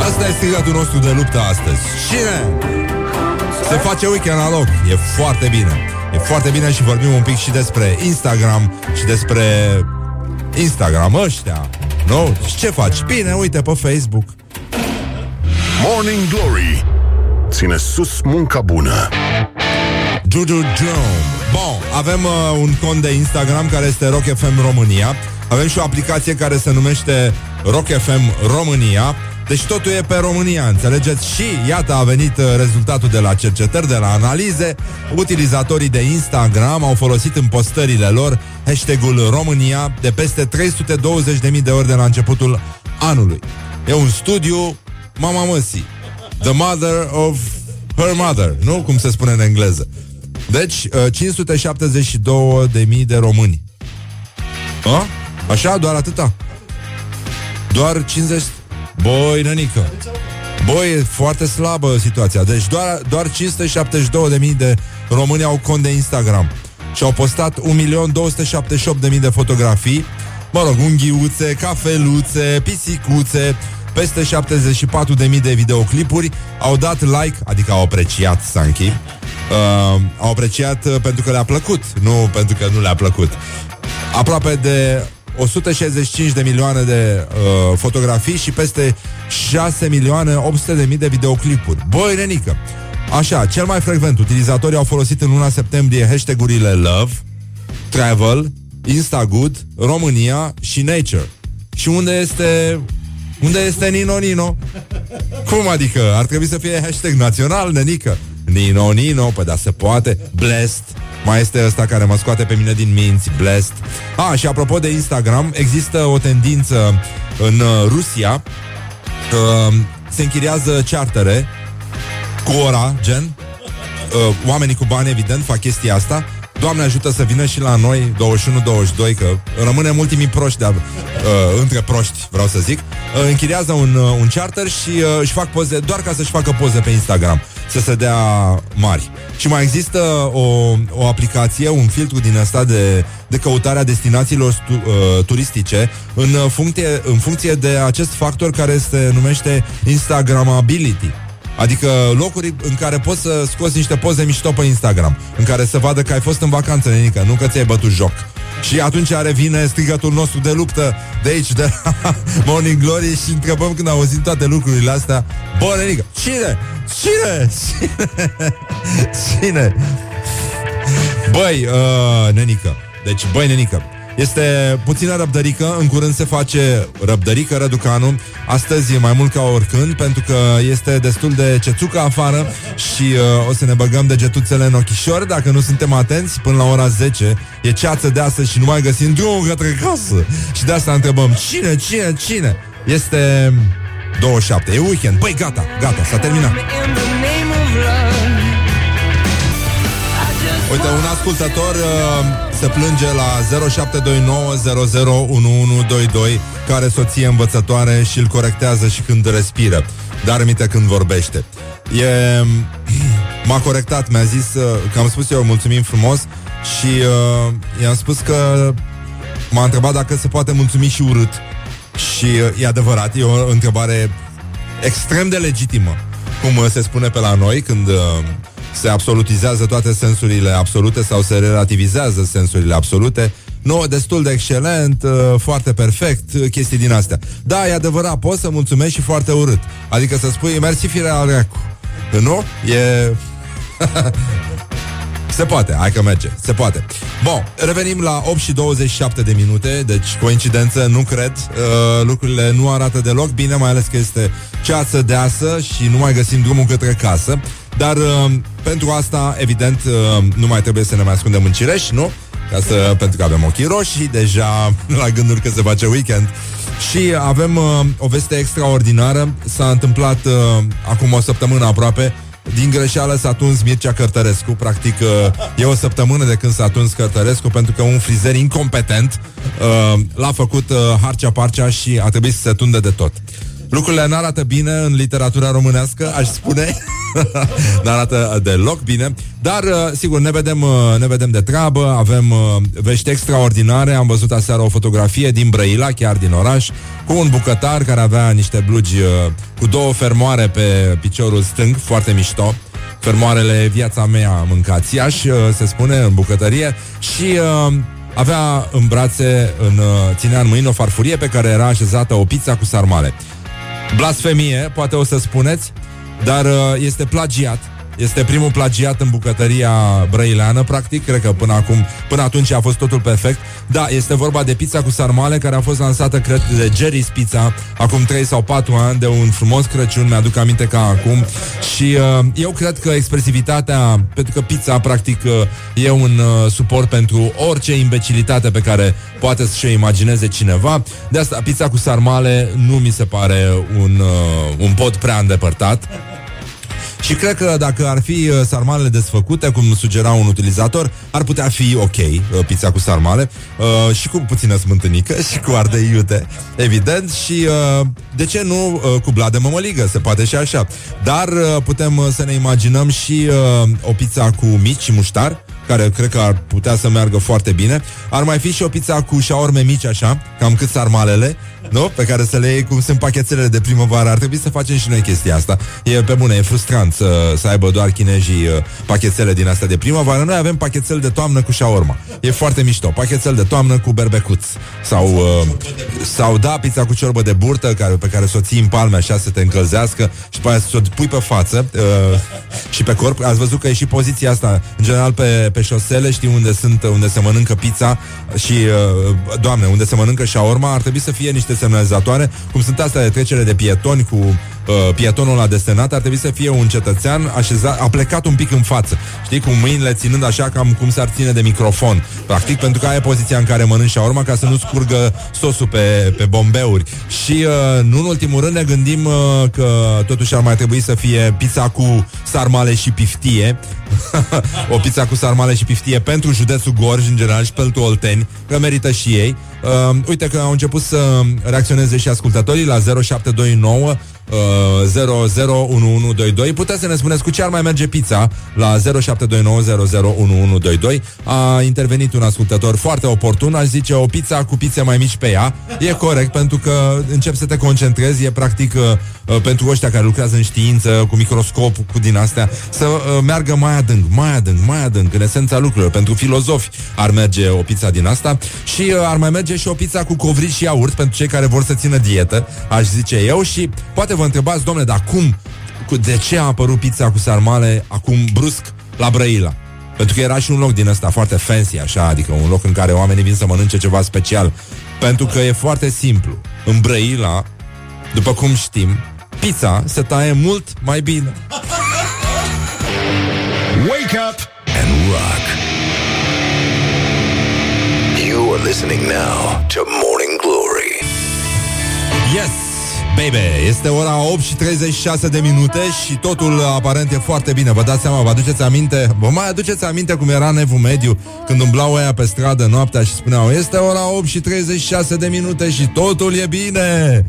Asta e strigatul nostru de luptă astăzi. Cine? Se face weekend la loc, e foarte bine. E foarte bine și vorbim un pic și despre Instagram și despre Instagram ăștia. Nu? Și ce faci? Bine, uite pe Facebook. Morning Glory Ține sus munca bună Juju Drum. Bun, avem uh, un cont de Instagram care este Rock FM România. Avem și o aplicație care se numește Rock FM România. Deci totul e pe România, înțelegeți? Și iată a venit uh, rezultatul de la cercetări, de la analize. Utilizatorii de Instagram au folosit în postările lor hashtagul România de peste 320.000 de ori de la începutul anului. E un studiu, mama măsii. The mother of her mother, nu? Cum se spune în engleză. Deci, uh, 572 de mii de români. A? Așa? Doar atâta? Doar 50... Băi, nănică. Băi, e foarte slabă situația. Deci doar, doar 572 de mii de români au cont de Instagram. Și au postat 1.278.000 de fotografii. Mă rog, unghiuțe, cafeluțe, pisicuțe, peste 74.000 de videoclipuri au dat like, adică au apreciat Sanchi. Uh, au apreciat uh, pentru că le-a plăcut, nu pentru că nu le-a plăcut. Aproape de 165 de milioane de uh, fotografii și peste 6 milioane 800 de mii de videoclipuri. Băi, nenică! Așa, cel mai frecvent, utilizatorii au folosit în luna septembrie hashtagurile Love, Travel, Instagood, România și Nature. Și unde este... Unde este Nino Nino? Cum adică? Ar trebui să fie hashtag național, nenică. Nino Nino, păi da, se poate. Blessed. Mai este ăsta care mă scoate pe mine din minți, blessed. A, și apropo de Instagram, există o tendință în uh, Rusia uh, se închiriază chartere cu ora, gen. Uh, oamenii cu bani, evident, fac chestia asta. Doamne ajută să vină și la noi 21-22, că rămânem ultimii proști de uh, între proști, vreau să zic. Uh, închiriază un, uh, un charter și uh, își fac poze doar ca să-și facă poze pe Instagram, să se dea mari. Și mai există o, o aplicație, un filtru din asta de, de căutarea destinațiilor stu, uh, turistice în funcție, în funcție de acest factor care se numește Instagramability. Adică locuri în care poți să scoți niște poze mișto pe Instagram În care să vadă că ai fost în vacanță, nenică Nu că ți-ai bătut joc și atunci revine strigătul nostru de luptă De aici, de Morning Glory Și întrebăm când auzim toate lucrurile astea Bă, nenică, cine? Cine? Cine? Cine? Băi, uh, nenică Deci, băi, nenică este puțină răbdărică, în curând se face răbdărică Răducanu, astăzi mai mult ca oricând, pentru că este destul de cețucă afară și uh, o să ne băgăm degetuțele în ochișori, dacă nu suntem atenți, până la ora 10 e ceață de astăzi și nu mai găsim drumul către casă. Și de asta întrebăm, cine, cine, cine? Este 27, e weekend, băi gata, gata, s-a terminat. Uite, un ascultător uh, se plânge la 0729001122 care soție învățătoare și îl corectează și când respiră, dar minte când vorbește. E, m-a corectat, mi-a zis uh, că am spus eu mulțumim frumos și uh, i-am spus că m-a întrebat dacă se poate mulțumi și urât. Și uh, e adevărat, e o întrebare extrem de legitimă, cum uh, se spune pe la noi când uh, se absolutizează toate sensurile absolute sau se relativizează sensurile absolute. Nu, destul de excelent, uh, foarte perfect, uh, chestii din astea. Da, e adevărat, poți să mulțumești și foarte urât. Adică să spui, mersi fire al recu. Nu? E... Se poate, hai că merge, se poate. Bun, revenim la 8 și 27 de minute, deci coincidență, nu cred. Uh, lucrurile nu arată deloc bine, mai ales că este ceață deasă și nu mai găsim drumul către casă. Dar uh, pentru asta, evident, uh, nu mai trebuie să ne mai ascundem în cireș, nu? Ca să, pentru că avem ochii roșii, deja la gânduri că se face weekend. Și avem uh, o veste extraordinară. S-a întâmplat uh, acum o săptămână aproape din greșeală s-a tuns Mircea Cărtărescu Practic uh, e o săptămână de când s-a tuns Cărtărescu Pentru că un frizer incompetent uh, L-a făcut uh, harcea-parcea Și a trebuit să se tundă de tot Lucrurile nu arată bine în literatura românească Aș spune. Nu arată deloc bine. Dar, uh, sigur, ne vedem, uh, ne vedem de treabă. Avem uh, vești extraordinare. Am văzut aseară o fotografie din Brăila Chiar din oraș Cu un bucătar care avea niște blugi Cu două fermoare pe piciorul stâng Foarte mișto. Fermoarele viața mea mâncați Iași, se spune în bucătărie. Și avea în brațe, în, ținea în mâini o farfurie pe care era așezată o pizza cu sarmale. Blasfemie, poate o să spuneți, dar uh, este plagiat. Este primul plagiat în bucătăria brăileană, practic. Cred că până acum, până atunci a fost totul perfect. Da, este vorba de pizza cu sarmale care a fost lansată, cred, de Jerry's Pizza acum 3 sau 4 ani, de un frumos Crăciun, mi-aduc aminte ca acum. Și uh, eu cred că expresivitatea, pentru că pizza, practic, uh, e un uh, suport pentru orice imbecilitate pe care poate să-și imagineze cineva. De asta, pizza cu sarmale nu mi se pare un, uh, un pod prea îndepărtat. Și cred că dacă ar fi uh, sarmalele desfăcute, cum sugera un utilizator, ar putea fi ok uh, pizza cu sarmale uh, și cu puțină smântânică și cu ardei iute, evident, și uh, de ce nu uh, cu blade mămăligă, se poate și așa. Dar uh, putem uh, să ne imaginăm și uh, o pizza cu mici și muștar, care cred că ar putea să meargă foarte bine. Ar mai fi și o pizza cu șaorme mici, așa, cam cât sarmalele, nu? Pe care să le iei cum sunt pachetelele de primăvară. Ar trebui să facem și noi chestia asta. E pe bune, e frustrant să, să aibă doar chinezii uh, pachetele din astea de primăvară. Noi avem pachetel de toamnă cu șaorma. E foarte mișto. Pachetel de toamnă cu berbecuț. Sau, uh, sau da, pizza cu ciorbă de burtă care, pe care să o ții în palme așa să te încălzească și după aia să o pui pe față uh, și pe corp. Ați văzut că e și poziția asta. În general pe, pe șosele știi unde sunt, unde se mănâncă pizza și, uh, doamne, unde se mănâncă șaorma, ar trebui să fie niște semnalizatoare, cum sunt astea de trecere de pietoni cu uh, pietonul la desenat, ar trebui să fie un cetățean așezat, a plecat un pic în față. Știi, cu mâinile ținând așa cam cum s-ar ține de microfon. Practic, pentru că aia e poziția în care mănânci urma ca să nu scurgă sosul pe, pe bombeuri. Și, uh, nu în ultimul rând, ne gândim uh, că totuși ar mai trebui să fie pizza cu sarmale și piftie. o pizza cu sarmale și piftie pentru județul Gorj, în general, și pentru Olteni, că merită și ei. Uh, uite că au început să reacționeze și ascultătorii la 0729 uh, 001122. Puteți să ne spuneți cu ce ar mai merge pizza la 0729001122. A intervenit un ascultător foarte oportun, aș zice o pizza cu pizze mai mici pe ea. E corect pentru că încep să te concentrezi, e practic uh, uh, pentru ăștia care lucrează în știință, cu microscop, cu din astea, să uh, meargă mai adânc, mai adânc, mai adânc, în esența lucrurilor. Pentru filozofi ar merge o pizza din asta și uh, ar mai merge și o pizza cu covrici și iaurt pentru cei care vor să țină dietă, aș zice eu și poate vă întrebați, domnule, dar cum, cu, de ce a apărut pizza cu sarmale acum brusc la Brăila? Pentru că era și un loc din ăsta foarte fancy, așa, adică un loc în care oamenii vin să mănânce ceva special. Pentru că e foarte simplu. În Brăila, după cum știm, pizza se taie mult mai bine. Wake up and rock. You are listening now to Morning Glory. Yes, baby! Este ora 8 și 36 de minute și totul aparent e foarte bine. Vă dați seama, vă aduceți aminte? Vă mai aduceți aminte cum era Nevu Mediu când umblau aia pe stradă noaptea și spuneau Este ora 8 și 36 de minute și totul e bine!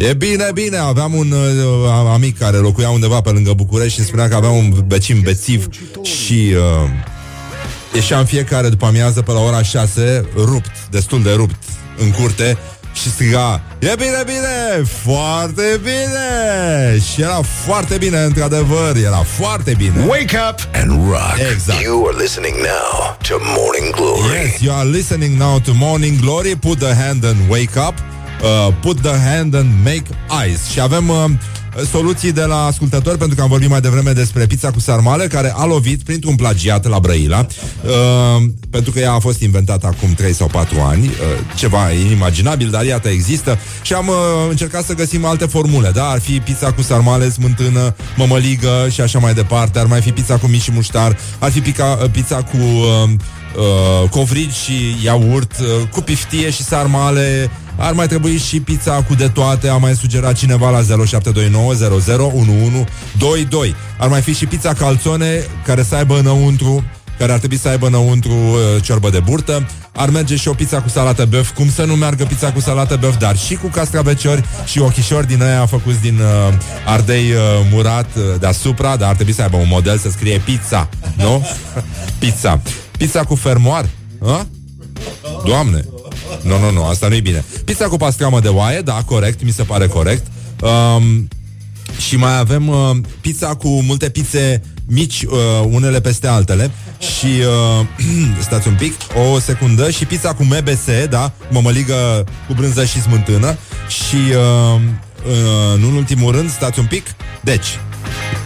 E bine, bine, aveam un uh, amic care locuia undeva pe lângă București și spunea că avea un vecin bețiv și uh, ieșea în fiecare după amiază pe la ora 6, rupt, destul de rupt, în curte și striga E bine, bine, foarte bine Și era foarte bine, într-adevăr Era foarte bine Wake up and rock. Exact. You are listening now to Morning Glory. Yes, you are listening now to Morning Glory Put the hand and wake up uh, Put the hand and make eyes. Și avem uh, soluții de la ascultători Pentru că am vorbit mai devreme despre pizza cu sarmale Care a lovit printr-un plagiat la Brăila. Uh, Pentru că ea a fost inventată acum 3 sau 4 ani. Uh, Ceva inimaginabil, dar iată există. Și am uh, încercat să găsim alte formule Da, ar fi pizza cu sarmale, smântână Mămăligă și așa mai departe. Ar mai fi pizza cu mici și muștar. Ar fi pica, uh, pizza cu... Uh, uh, covrigi și iaurt, uh, cu piftie și sarmale. Ar mai trebui și pizza cu de toate, a mai sugerat cineva la 0729 001122. Ar mai fi și pizza calzone care să aibă înăuntru care ar trebui să aibă înăuntru uh, ciorbă de burtă. Ar merge și o pizza cu salată băf. Cum să nu meargă pizza cu salată băf, dar și cu castraveciori și ochișori din aia făcuți din uh, ardei uh, murat uh, deasupra, dar ar trebui să aibă un model să scrie pizza, nu? pizza. Pizza cu fermoar? A? Doamne! Nu, nu, nu, asta nu-i bine. Pizza cu pastramă de oaie, da, corect, mi se pare corect. Um, și mai avem uh, pizza cu multe pizze mici, uh, unele peste altele Și uh, stați un pic O secundă Și pizza cu MBS, da Mămăligă cu brânză și smântână Și uh, uh, Nu în ultimul rând, stați un pic Deci,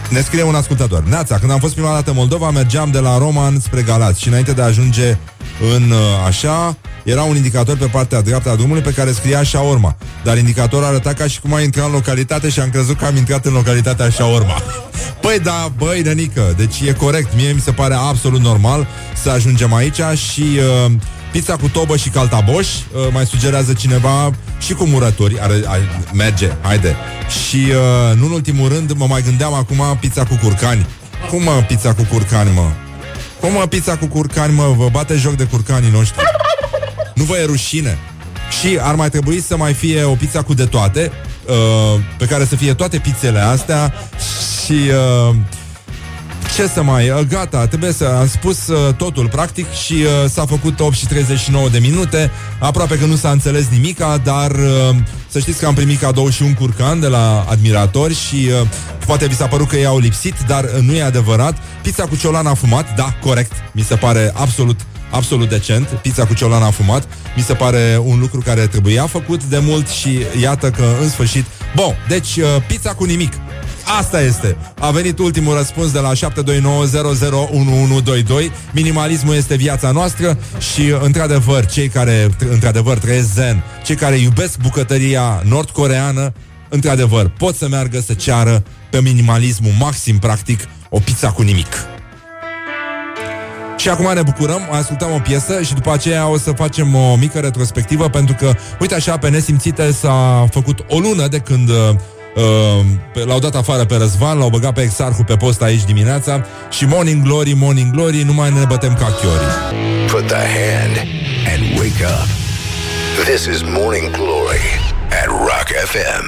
ne scrie un ascultător Neața, când am fost prima dată în Moldova Mergeam de la Roman spre Galați Și înainte de a ajunge în uh, așa Era un indicator pe partea dreaptă a drumului Pe care scria Shaorma Dar indicatorul arăta ca și cum ai intrat în localitate Și am crezut că am intrat în localitatea Shaorma Păi da, băi, nenică Deci e corect, mie mi se pare absolut normal Să ajungem aici și uh, Pizza cu tobă și caltaboș uh, Mai sugerează cineva Și cu murături. Are, are, Merge, haide. Și uh, nu în ultimul rând Mă mai gândeam acum pizza cu curcani. Cum mă, pizza cu curcani, mă? Cum mă, pizza cu curcani, mă? Vă bate joc de curcanii noștri Nu vă e rușine? Și ar mai trebui să mai fie o pizza cu de toate uh, Pe care să fie toate pizzele astea Și uh, Ce să mai... uh, Gata, trebuie să... Am spus uh, totul, practic, și uh, s-a făcut 8 și 39 de minute. Aproape că nu s-a înțeles nimica, dar uh, să știți că am primit cadou și un curcan de la admiratori și uh, poate vi s-a părut că ei au lipsit, dar uh, nu e adevărat. Pizza cu ciolan afumat, da, corect. Mi se pare absolut absolut decent, pizza cu ciolan afumat. Mi se pare un lucru care trebuia făcut de mult și iată că în sfârșit... Bun, deci uh, pizza cu nimic. Asta este. A venit ultimul răspuns de la 729001122. Minimalismul este viața noastră și, într-adevăr, cei care, într-adevăr, trăiesc zen, cei care iubesc bucătăria nord-coreană, într-adevăr, pot să meargă să ceară pe minimalismul maxim, practic, o pizza cu nimic. Și acum ne bucurăm, ascultăm o piesă și după aceea o să facem o mică retrospectivă pentru că, uite așa, pe nesimțite s-a făcut o lună de când uh, uh, l-au dat afară pe Răzvan, l-au băgat pe Exarhu pe post aici dimineața și Morning Glory, Morning Glory, nu mai ne bătem ca chiorii. Put the hand and wake up. This is Morning Glory at Rock FM.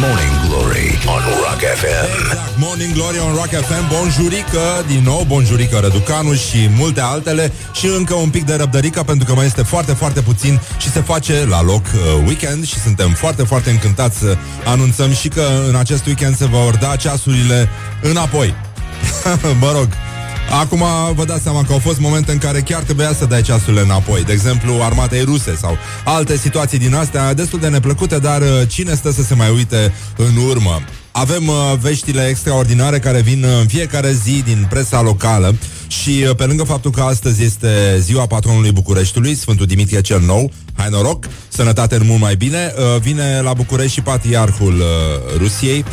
Morning Glory on Rock FM. Exact, Morning Glory on Rock FM Bonjurică, din nou, bonjurică Răducanu Și multe altele. Și încă un pic de răbdărică Pentru că mai este foarte, foarte puțin Și se face la loc uh, weekend Și suntem foarte, foarte încântați să anunțăm Și că în acest weekend se vor da ceasurile înapoi. Mă rog Acum vă dați seama că au fost momente în care chiar trebuia să dai ceasurile înapoi De exemplu, armatei ruse sau alte situații din astea Destul de neplăcute, dar uh, cine stă să se mai uite în urmă? Avem uh, veștile extraordinare care vin uh, în fiecare zi din presa locală și uh, pe lângă faptul că astăzi este ziua patronului Bucureștiului, Sfântul Dimitrie cel Nou, hai noroc, sănătate în mult mai bine, uh, vine la București și patriarhul uh, Rusiei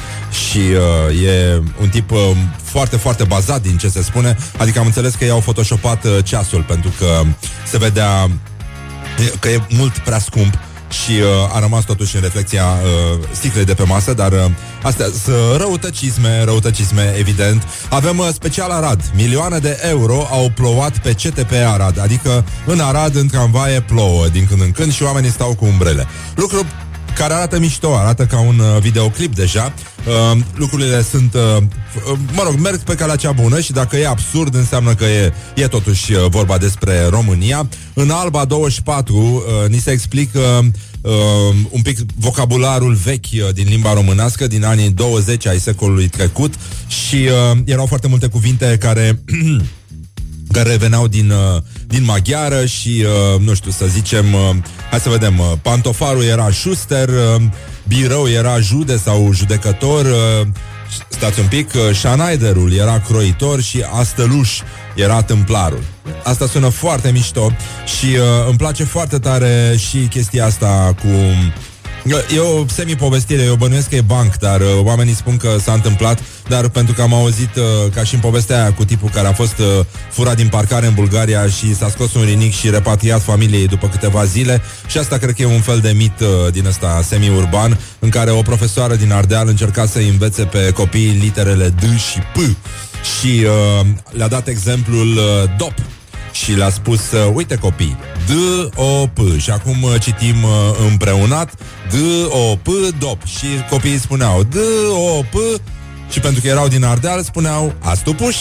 și uh, e un tip uh, foarte, foarte bazat din ce se spune, adică am înțeles că i-au photoshopat uh, ceasul pentru că se vedea e- că e mult prea scump și uh, a rămas totuși în reflexia uh, sticlei de pe masă, dar uh, astea sunt răutăcisme, răutăcisme, evident. Avem uh, special Arad. Milioane de euro au plouat pe CTP Arad, adică în Arad, în tramvaie, plouă din când în când și oamenii stau cu umbrele. Lucru care arată mișto, arată ca un uh, videoclip deja. Uh, lucrurile sunt, uh, f- uh, mă rog, merg pe calea cea bună și dacă e absurd, înseamnă că e, e totuși uh, vorba despre România. În Alba 24 uh, ni se explică uh, un pic vocabularul vechi uh, din limba românească din anii 20 ai secolului trecut și uh, erau foarte multe cuvinte care care veneau din, uh, din maghiară și, uh, nu știu, să zicem, uh, hai să vedem, uh, pantofarul era șuster, uh, birău era jude sau judecător, uh, stați un pic, uh, Schneiderul era croitor și Astăluș era tâmplarul. Asta sună foarte mișto și uh, îmi place foarte tare și chestia asta cu E o semi-povestire, eu bănuiesc că e banc, dar uh, oamenii spun că s-a întâmplat, dar pentru că am auzit, uh, ca și în povestea aia cu tipul care a fost uh, furat din parcare în Bulgaria și s-a scos un rinic și repatriat familiei după câteva zile și asta cred că e un fel de mit uh, din ăsta semi-urban, în care o profesoară din Ardeal încerca să învețe pe copii literele D și P. Și uh, le-a dat exemplul uh, DOP, și le-a spus, uh, uite copii, D-O-P Și acum uh, citim uh, împreunat D-O-P, dop. Și copiii spuneau D-O-P Și pentru că erau din Ardeal spuneau Astupuș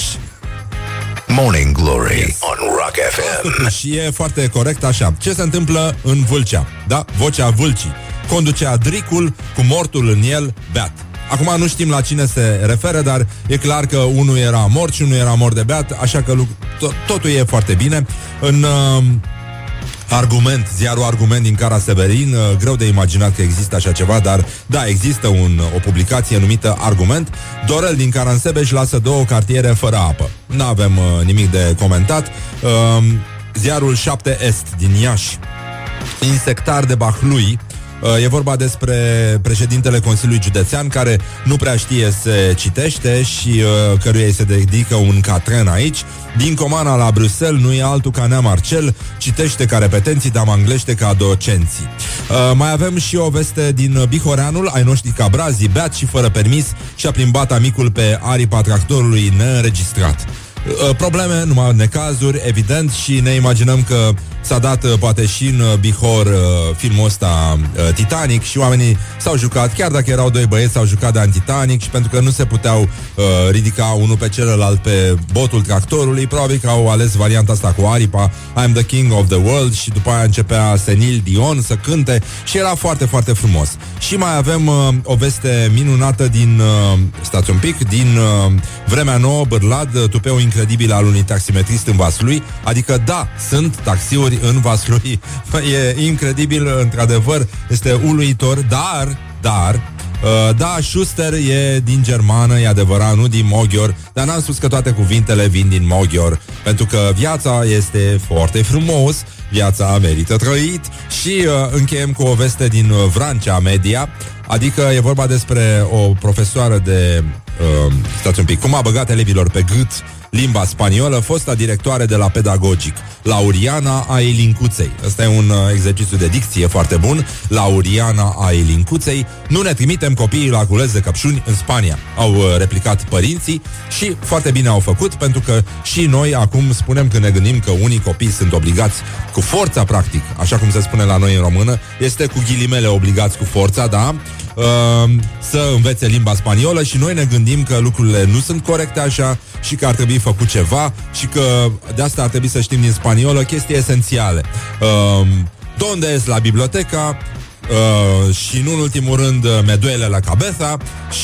Morning Glory on Rock FM. Și e foarte corect așa. Ce se întâmplă în Vâlcea? Da? Vocea Vâlcii. Conducea dricul cu mortul în el beat Acum nu știm la cine se referă, dar e clar că unul era mort și unul era mort de beat, așa că luc- to- totul e foarte bine. În uh, Argument, ziarul Argument din Cara Severin, uh, greu de imaginat că există așa ceva, dar da, există un, o publicație numită Argument. Dorel din Caransebeș lasă două cartiere fără apă. Nu avem uh, nimic de comentat. Uh, ziarul 7 Est din Iași, insectar de Bahlui, Uh, E vorba despre președintele Consiliului Județean care nu prea știe să citește și uh, căruia îi se dedică un catren aici. Din Comana la Bruxelles nu e altul ca Nea Marcel, citește ca repetenții, dar manglește ca docenții. Uh, mai avem și o veste din Bihoreanul, ai noștri cabrazii, beat și fără permis și-a plimbat amicul pe aripa tractorului neînregistrat. Uh, Probleme, numai necazuri, evident, și ne imaginăm că S-a dat uh, poate și în uh, Bihor uh, filmul ăsta uh, Titanic și oamenii s-au jucat, chiar dacă erau doi băieți, s-au jucat de Titanic și pentru că nu se puteau uh, ridica unul pe celălalt pe botul tractorului, probabil că au ales varianta asta cu aripa, I'm the king of the world și după aia începea Senil Dion să cânte și era foarte, foarte frumos. Și mai avem uh, o veste minunată din, uh, stați un pic, din uh, vremea nouă, Bârlad, tupeu incredibil al unui taximetrist în Vaslui, adică da, sunt taxiuri în Vaslui, e incredibil, într-adevăr, este uluitor, dar, dar, Uh, da, Schuster e din germană, e adevărat, nu din Moghior, dar n-am spus că toate cuvintele vin din Moghior, pentru că viața este foarte frumos, viața merită trăit și uh, încheiem cu o veste din uh, Vrancea Media, adică e vorba despre o profesoară de, uh, stați un pic, cum a băgat elevilor pe gât limba spaniolă, fosta directoare de la Pedagogic, Lauriana Aelincuței. Ăsta e un uh, exercițiu de dicție foarte bun. Lauriana Aelincuței. Nu ne trimitem copiii la cules de căpșuni în Spania. Au uh, replicat părinții și foarte bine au făcut, pentru că și noi acum spunem că ne gândim că unii copii sunt obligați cu forța, practic, așa cum se spune la noi în română, este cu ghilimele obligați cu forța, da? Uh, să învețe limba spaniolă și noi ne gândim că lucrurile nu sunt corecte așa și că ar trebui făcut ceva și că de asta ar trebui să știm din spaniolă chestii esențiale. Uh, Donde es la biblioteca? Uh, și nu în ultimul rând me duele la cabeza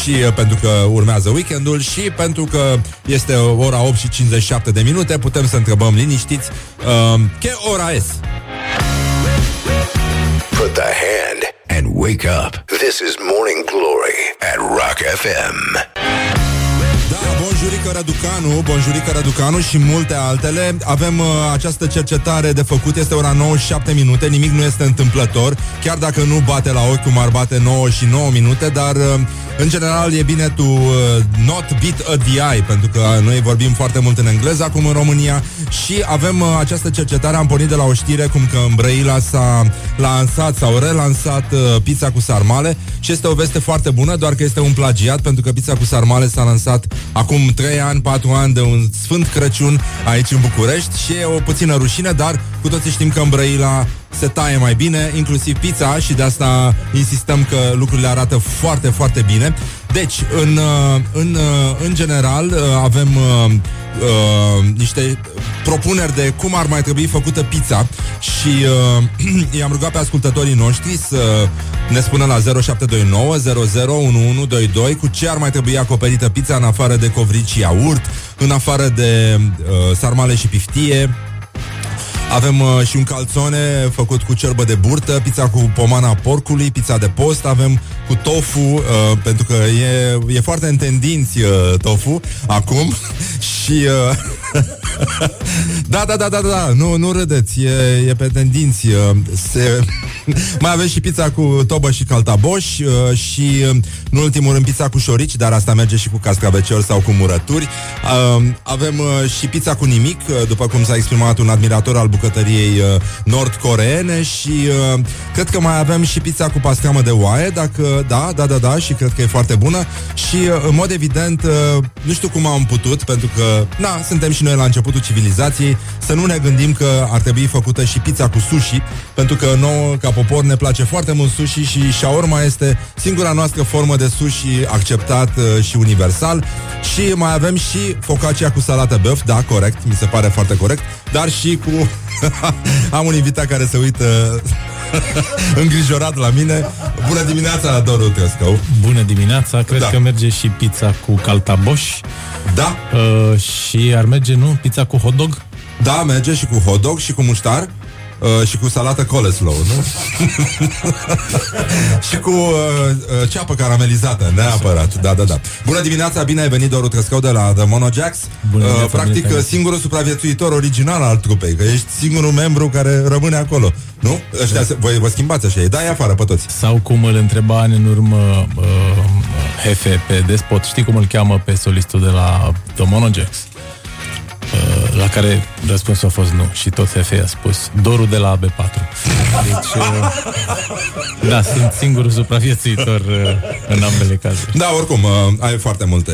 și uh, pentru că urmează weekendul și pentru că este ora 8 și 57 de minute putem să întrebăm liniștiți uh, ce ora es? Put the hand and wake up. This is Morning Glory at Rock FM. Da, Bonjurică Raducanu, Bonjurică Raducanu și multe altele. Avem uh, această cercetare de făcut, este ora 97 minute, nimic nu este întâmplător, chiar dacă nu bate la ochi cum ar bate 9 și 9 minute, dar uh, în general e bine tu uh, not beat a the eye, pentru că noi vorbim foarte mult în engleză acum în România și avem uh, această cercetare, am pornit de la o știre cum că în Brăila s-a lansat sau relansat uh, pizza cu sarmale și este o veste foarte bună, doar că este un plagiat, pentru că pizza cu sarmale s-a lansat acum 3 ani, 4 ani de un Sfânt Crăciun aici în București și e o puțină rușine, dar cu toții știm că în Brăila se taie mai bine, inclusiv pizza și de asta insistăm că lucrurile arată foarte, foarte bine. Deci, în, uh, în, uh, în general, uh, avem uh, uh, niște propuneri de cum ar mai trebui făcută pizza și uh, i-am rugat pe ascultătorii noștri să ne spună la 0729 001122 cu ce ar mai trebui acoperită pizza în afară de covrici și iaurt, în afară de uh, sarmale și piftie, avem uh, și un calzone făcut cu cerbă de burtă, pizza cu pomana porcului, pizza de post, avem cu tofu, uh, pentru că e, e foarte în tendinți uh, tofu acum și... Uh, da, da, da, da, da, nu, nu râdeți, e, e pe tendinți. Uh, se... Mai avem și pizza cu tobă și caltaboș uh, și, uh, în ultimul rând, pizza cu șorici, dar asta merge și cu cascaveciori sau cu murături. Uh, avem uh, și pizza cu nimic, uh, după cum s-a exprimat un admirator al bucătăriei uh, nord-coreene și uh, cred că mai avem și pizza cu pastramă de oaie, dacă da, da, da, da, și cred că e foarte bună și, uh, în mod evident, uh, nu știu cum am putut, pentru că, na, suntem și noi la începutul civilizației, să nu ne gândim că ar trebui făcută și pizza cu sushi, pentru că nouă, ca popor, ne place foarte mult sushi și shawarma este singura noastră formă de sushi acceptat uh, și universal. Și mai avem și focaccia cu salată băf, da, corect, mi se pare foarte corect, dar și cu... Am un invitat care se uită îngrijorat la mine. Bună dimineața la Doru Trescău. Bună dimineața, cred Da. că merge și pizza cu caltaboș Da, uh, și ar merge, nu, pizza cu hot dog? da, merge și cu hot dog și cu muștar. Uh, și cu salată coleslaw, nu? și cu uh, uh, ceapă caramelizată, neapărat. Da, da, da. Bună dimineața, bine ai venit, Doru Trescău de la The Monojacks. Bună Uh, dimineața, practic, bine te-am singurul supraviețuitor original al trupei, că ești singurul membru care rămâne acolo. Nu? Ăștia, se, voi vă schimbați așa, îi dai afară pe toți. Sau cum îl întreba ani în urmă uh, Hefe pe Despot, știi cum îl cheamă pe solistul de la The Monojacks? Uh, La care răspunsul a fost nu și tot FF a spus Dorul de la AB4 Deci, uh, da, sunt singurul supraviețuitor uh, în ambele cazuri Da, oricum, uh, ai foarte multe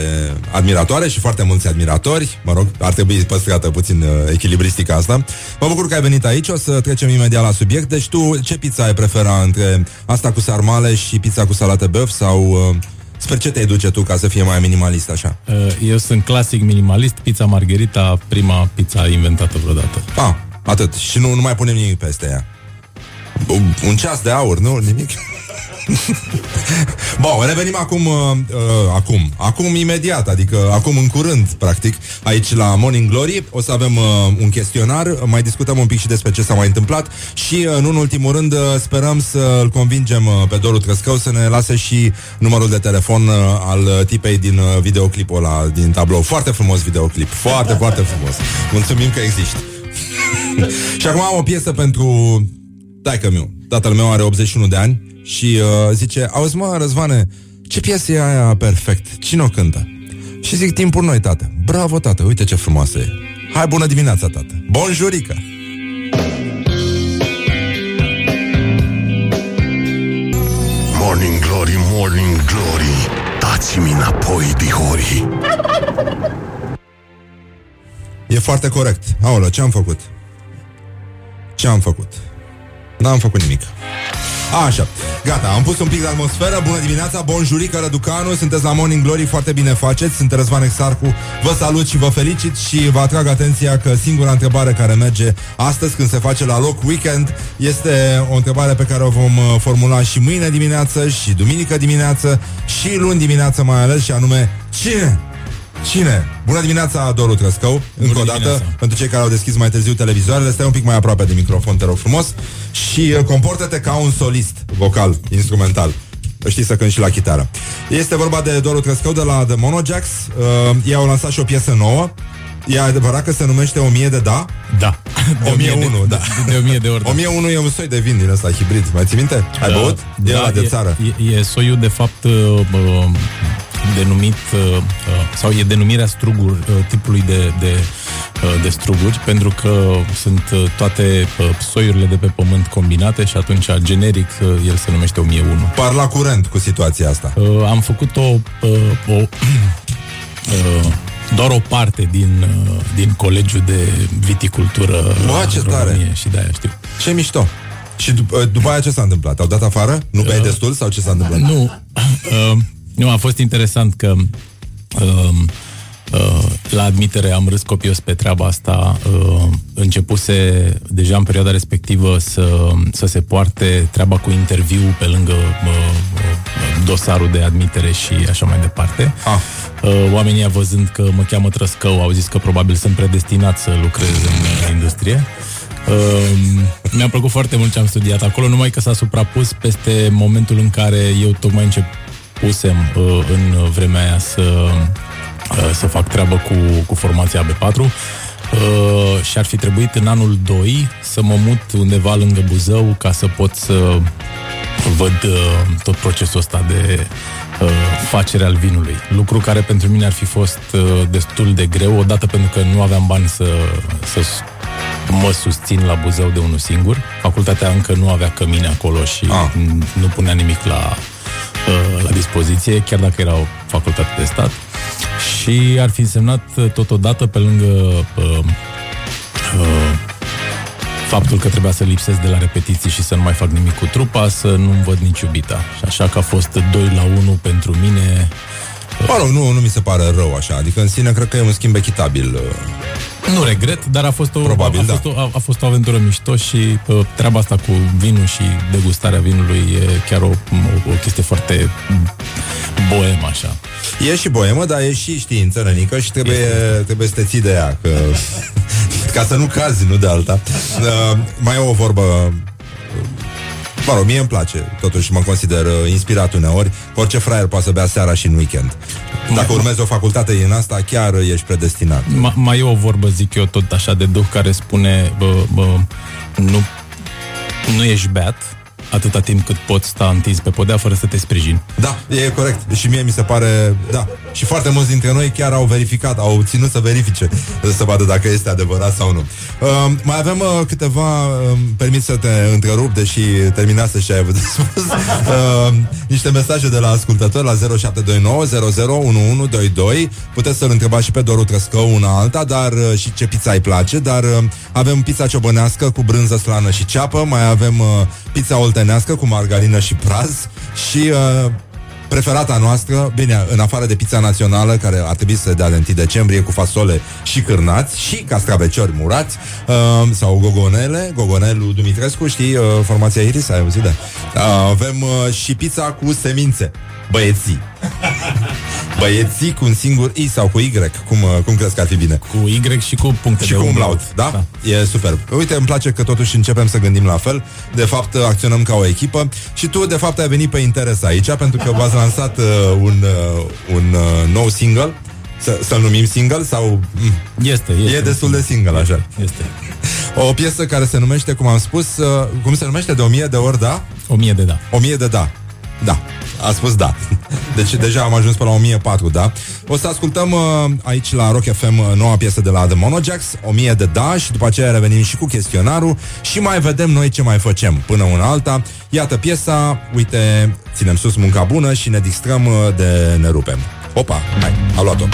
admiratoare și foarte mulți admiratori. Mă rog, ar trebui păstrată puțin uh, echilibristica asta. Mă bucur că ai venit aici, o să trecem imediat la subiect. Deci tu, ce pizza ai prefera între asta cu sarmale și pizza cu salată băf sau... Uh, Spre ce te duce tu ca să fie mai minimalist așa? Uh, Eu sunt clasic minimalist Pizza Margherita, prima pizza inventată vreodată Ah, atât. Și nu, nu mai punem nimic peste ea. Un- Un ceas de aur, nu? Nimic? Bun, revenim acum, uh, uh, acum, acum imediat, adică acum în curând, practic, aici la Morning Glory. O să avem uh, un chestionar, mai discutăm un pic și despre ce s-a mai întâmplat și, uh, nu în ultimul rând, uh, sperăm să-l convingem uh, pe Doru Trăscău să ne lase și numărul de telefon uh, al uh, tipei din uh, videoclipul ăla, din tablou. Foarte frumos videoclip, foarte, foarte frumos. Mulțumim că existi. și acum am o piesă pentru taică meu. Tatăl meu are 81 de ani și uh, zice, auzi mă, Răzvane, ce piesă e aia perfect? Cine o cântă? Și zic, timpul noi, tată. Bravo, tată, uite ce frumoasă e. Hai, bună dimineața, tată. Bonjurică! Morning Glory, Morning Glory Dați-mi înapoi, dihori E foarte corect. Aolă, ce am făcut? Ce am făcut? N-am făcut nimic. Așa, gata, am pus un pic de atmosferă. Bună dimineața, bonjurică, Răducanu Sunteți la Morning Glory, foarte bine faceți. Sunt Răzvan Exarcu, vă salut și vă felicit Și vă atrag atenția că singura întrebare care merge astăzi Când se face la loc weekend Este o întrebare pe care o vom uh, formula Și mâine dimineață, și duminică dimineață Și luni dimineață mai ales Și anume, cine Cine? Bună dimineața, Doru Trăscău Încă o dată, dimineața. pentru cei care au deschis mai târziu televizoarele Stai un pic mai aproape de microfon, te rog frumos Și uh, comportă-te ca un solist Vocal, instrumental Știi să cânti și la chitară Este vorba de Doru Trăscău de la The Monojacks uh, Ei au lansat și o piesă nouă E adevărat că se numește 1000 de da? Da 1001, da. De, de 1000 de ori da. 1001 e un soi de vin din ăsta hibrid Mai ții minte? Ai Da, băut? E da, ăla de țară E, e soiul, de fapt, uh, uh, denumit, uh, uh, sau e denumirea strugur, uh, tipului de, de, uh, de struguri, pentru că sunt uh, toate uh, soiurile de pe pământ combinate și atunci, generic, uh, el se numește 1001. Par la curent cu situația asta Uh, am făcut o, uh, o uh, doar o parte din, uh, din colegiul de viticultură Bă, ce în tare! România și de-aia știu. Ce mișto Și dup- după aia ce s-a întâmplat? Au dat afară? Nu beai destul sau ce s-a întâmplat? Nu, uh, nu, a fost interesant că uh, uh, la admitere am râs copios pe treaba asta. Uh, începuse deja în perioada respectivă să, să se poarte treaba cu interviu pe lângă uh, uh, dosarul de admitere și așa mai departe. Ah. Uh, oamenii văzând că mă cheamă Trăscău au zis că probabil sunt predestinat să lucrez în uh, industrie. Uh, mi-a plăcut foarte mult ce am studiat acolo, numai că s-a suprapus peste momentul în care eu tocmai începusem uh, în vremea aia să, uh, să fac treabă cu, cu formația B4 uh, și ar fi trebuit în anul 2 să mă mut undeva lângă Buzău ca să pot să văd uh, tot procesul ăsta de uh, facere al vinului. Lucru care pentru mine ar fi fost uh, destul de greu, odată pentru că nu aveam bani să, să s- mă susțin la Buzău de unul singur. Facultatea încă nu avea cămine acolo și Ah. n- nu punea nimic la, uh, la dispoziție, chiar dacă era o facultate de stat. Și ar fi însemnat uh, totodată pe lângă uh, uh, faptul că trebuia să lipsesc de la repetiții și să nu mai fac nimic cu trupa, să nu-mi văd nici iubita. Și așa că a fost 2 la 1 pentru mine. Mă rog, nu, nu mi se pare rău așa Adică în sine cred că e un schimb echitabil uh. Nu regret, dar a fost o, Probabil, a, da. fost o, a, a fost o aventură mișto și uh, treaba asta cu vinul și degustarea vinului e chiar o, o, o chestie foarte boem așa. E și boemă, dar e și știință, nănică Și trebuie, trebuie să te ții de ea că, Ca să nu cazi, nu de alta uh, Mai e o vorbă uh, Mă rog, mie îmi place. Totuși mă consider uh, inspirat uneori. Că Orice fraier poate să bea seara și în weekend. Dacă urmezi o facultate din asta Chiar uh, ești predestinat. Ma, mai e o vorbă, zic eu, tot așa de duh care spune bă, bă, nu, nu ești beat, atâta timp cât poți sta întins pe podea fără să te sprijini. Da, e corect. Și mie mi se pare, da. Și foarte mulți dintre noi chiar au verificat, au ținut să verifice, să vadă dacă este adevărat sau nu. Uh, mai avem uh, câteva, uh, permit să te întrerup, deși terminase și ai avut de spus, uh, niște mesaje de la ascultători la 0729 001122. Puteți să-l întrebați și pe Doru Trăscău una alta, dar uh, și ce pizza îi place, dar uh, avem pizza ciobănească cu brânză, slană și ceapă, mai avem uh, pizza oltenească cu margarină și praz și uh, preferata noastră, bine, în afară de pizza națională, care ar trebui să se dea de 1 decembrie cu fasole și cârnați și castraveciori murați, uh, sau gogonele, gogonelul Dumitrescu, știi, uh, formația Iris, ai auzit, da? Uh, avem uh, și pizza cu semințe, băieții. Băieții cu un singur I sau cu Y, cum, uh, cum crezi că ar fi bine? Cu Y și cu puncte Și de cu umlaut. umlaut, da? da? E super. Uite, îmi place că totuși începem să gândim la fel. De fapt, acționăm ca o echipă. Și tu, de fapt, ai venit pe interes aici, pentru că v-ați lansat uh, un, uh, un uh, nou single. Să, să-l numim single sau... Mm, Este, este. e destul de single, așa. Este. O piesă care se numește, cum am spus, uh, cum se numește? De o mie de ori, da? O mie de da. O mie de da. Da, a spus da. Deci deja am ajuns pe la 1004, da? O să ascultăm uh, aici la Rock FM uh, noua piesă de la The Monojacks, 1000 de da și după aceea revenim și cu chestionarul și mai vedem noi ce mai facem până una alta. Iată piesa, uite, ținem sus munca bună și ne distrăm uh, de ne rupem. Opa, hai, a luat-o.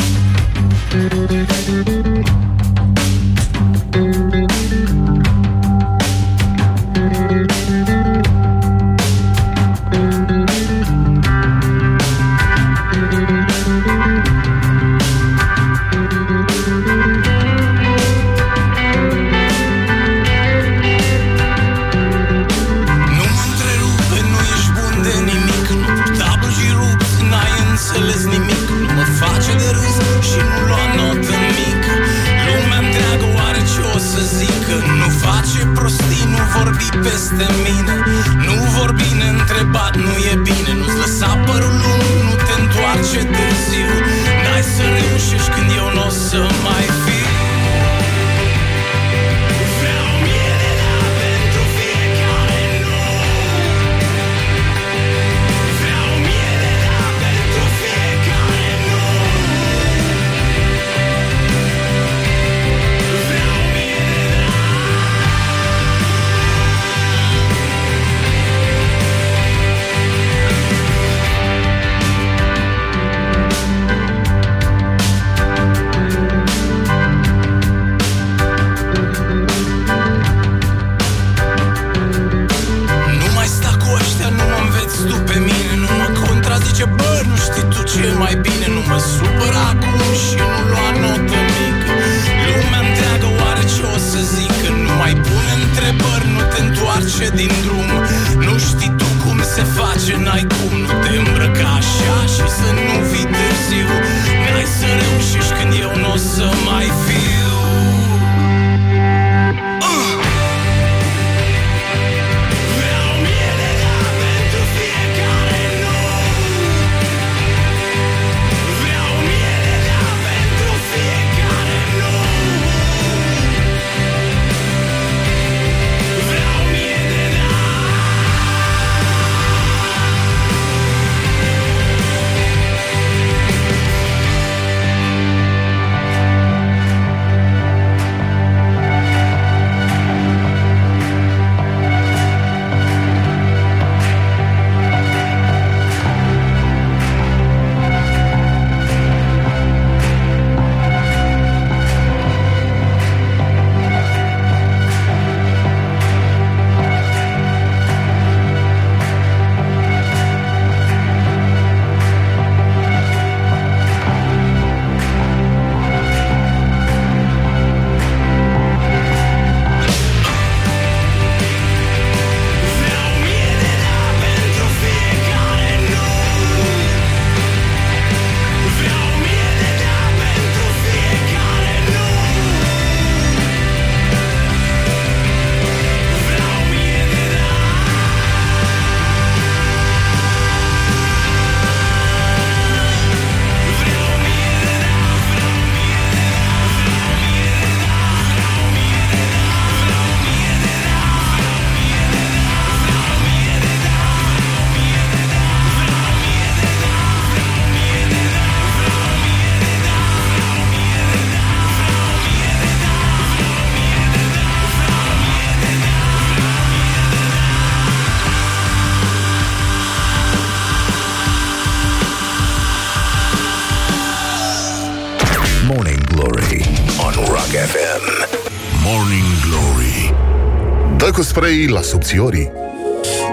Spray la subțiorii.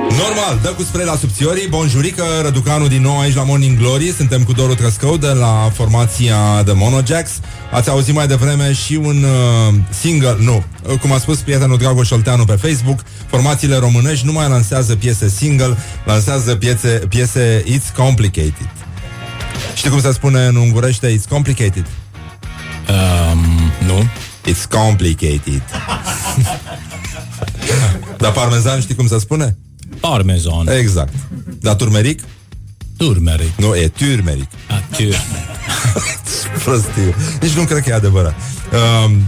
Normal, dă cu spray la subțiorii Bonjurică, Răducanu din nou aici la Morning Glory. Suntem cu Doru Trăscău de la formația The Monojacks Ați auzit mai devreme și un uh, single Nu, uh, cum a spus prietenul Dragoș Olteanu pe Facebook Formațiile românești nu mai lansează piese single Lansează piese, piese It's Complicated. Știi cum se spune în ungurește It's Complicated? Um, nu? It's complicated Dar parmezan știi cum se spune? Parmezan. Exact Dar turmeric? Turmeric. Nu, e turmeric A, tu. Prostiu. Nici nu cred că e adevărat. Um,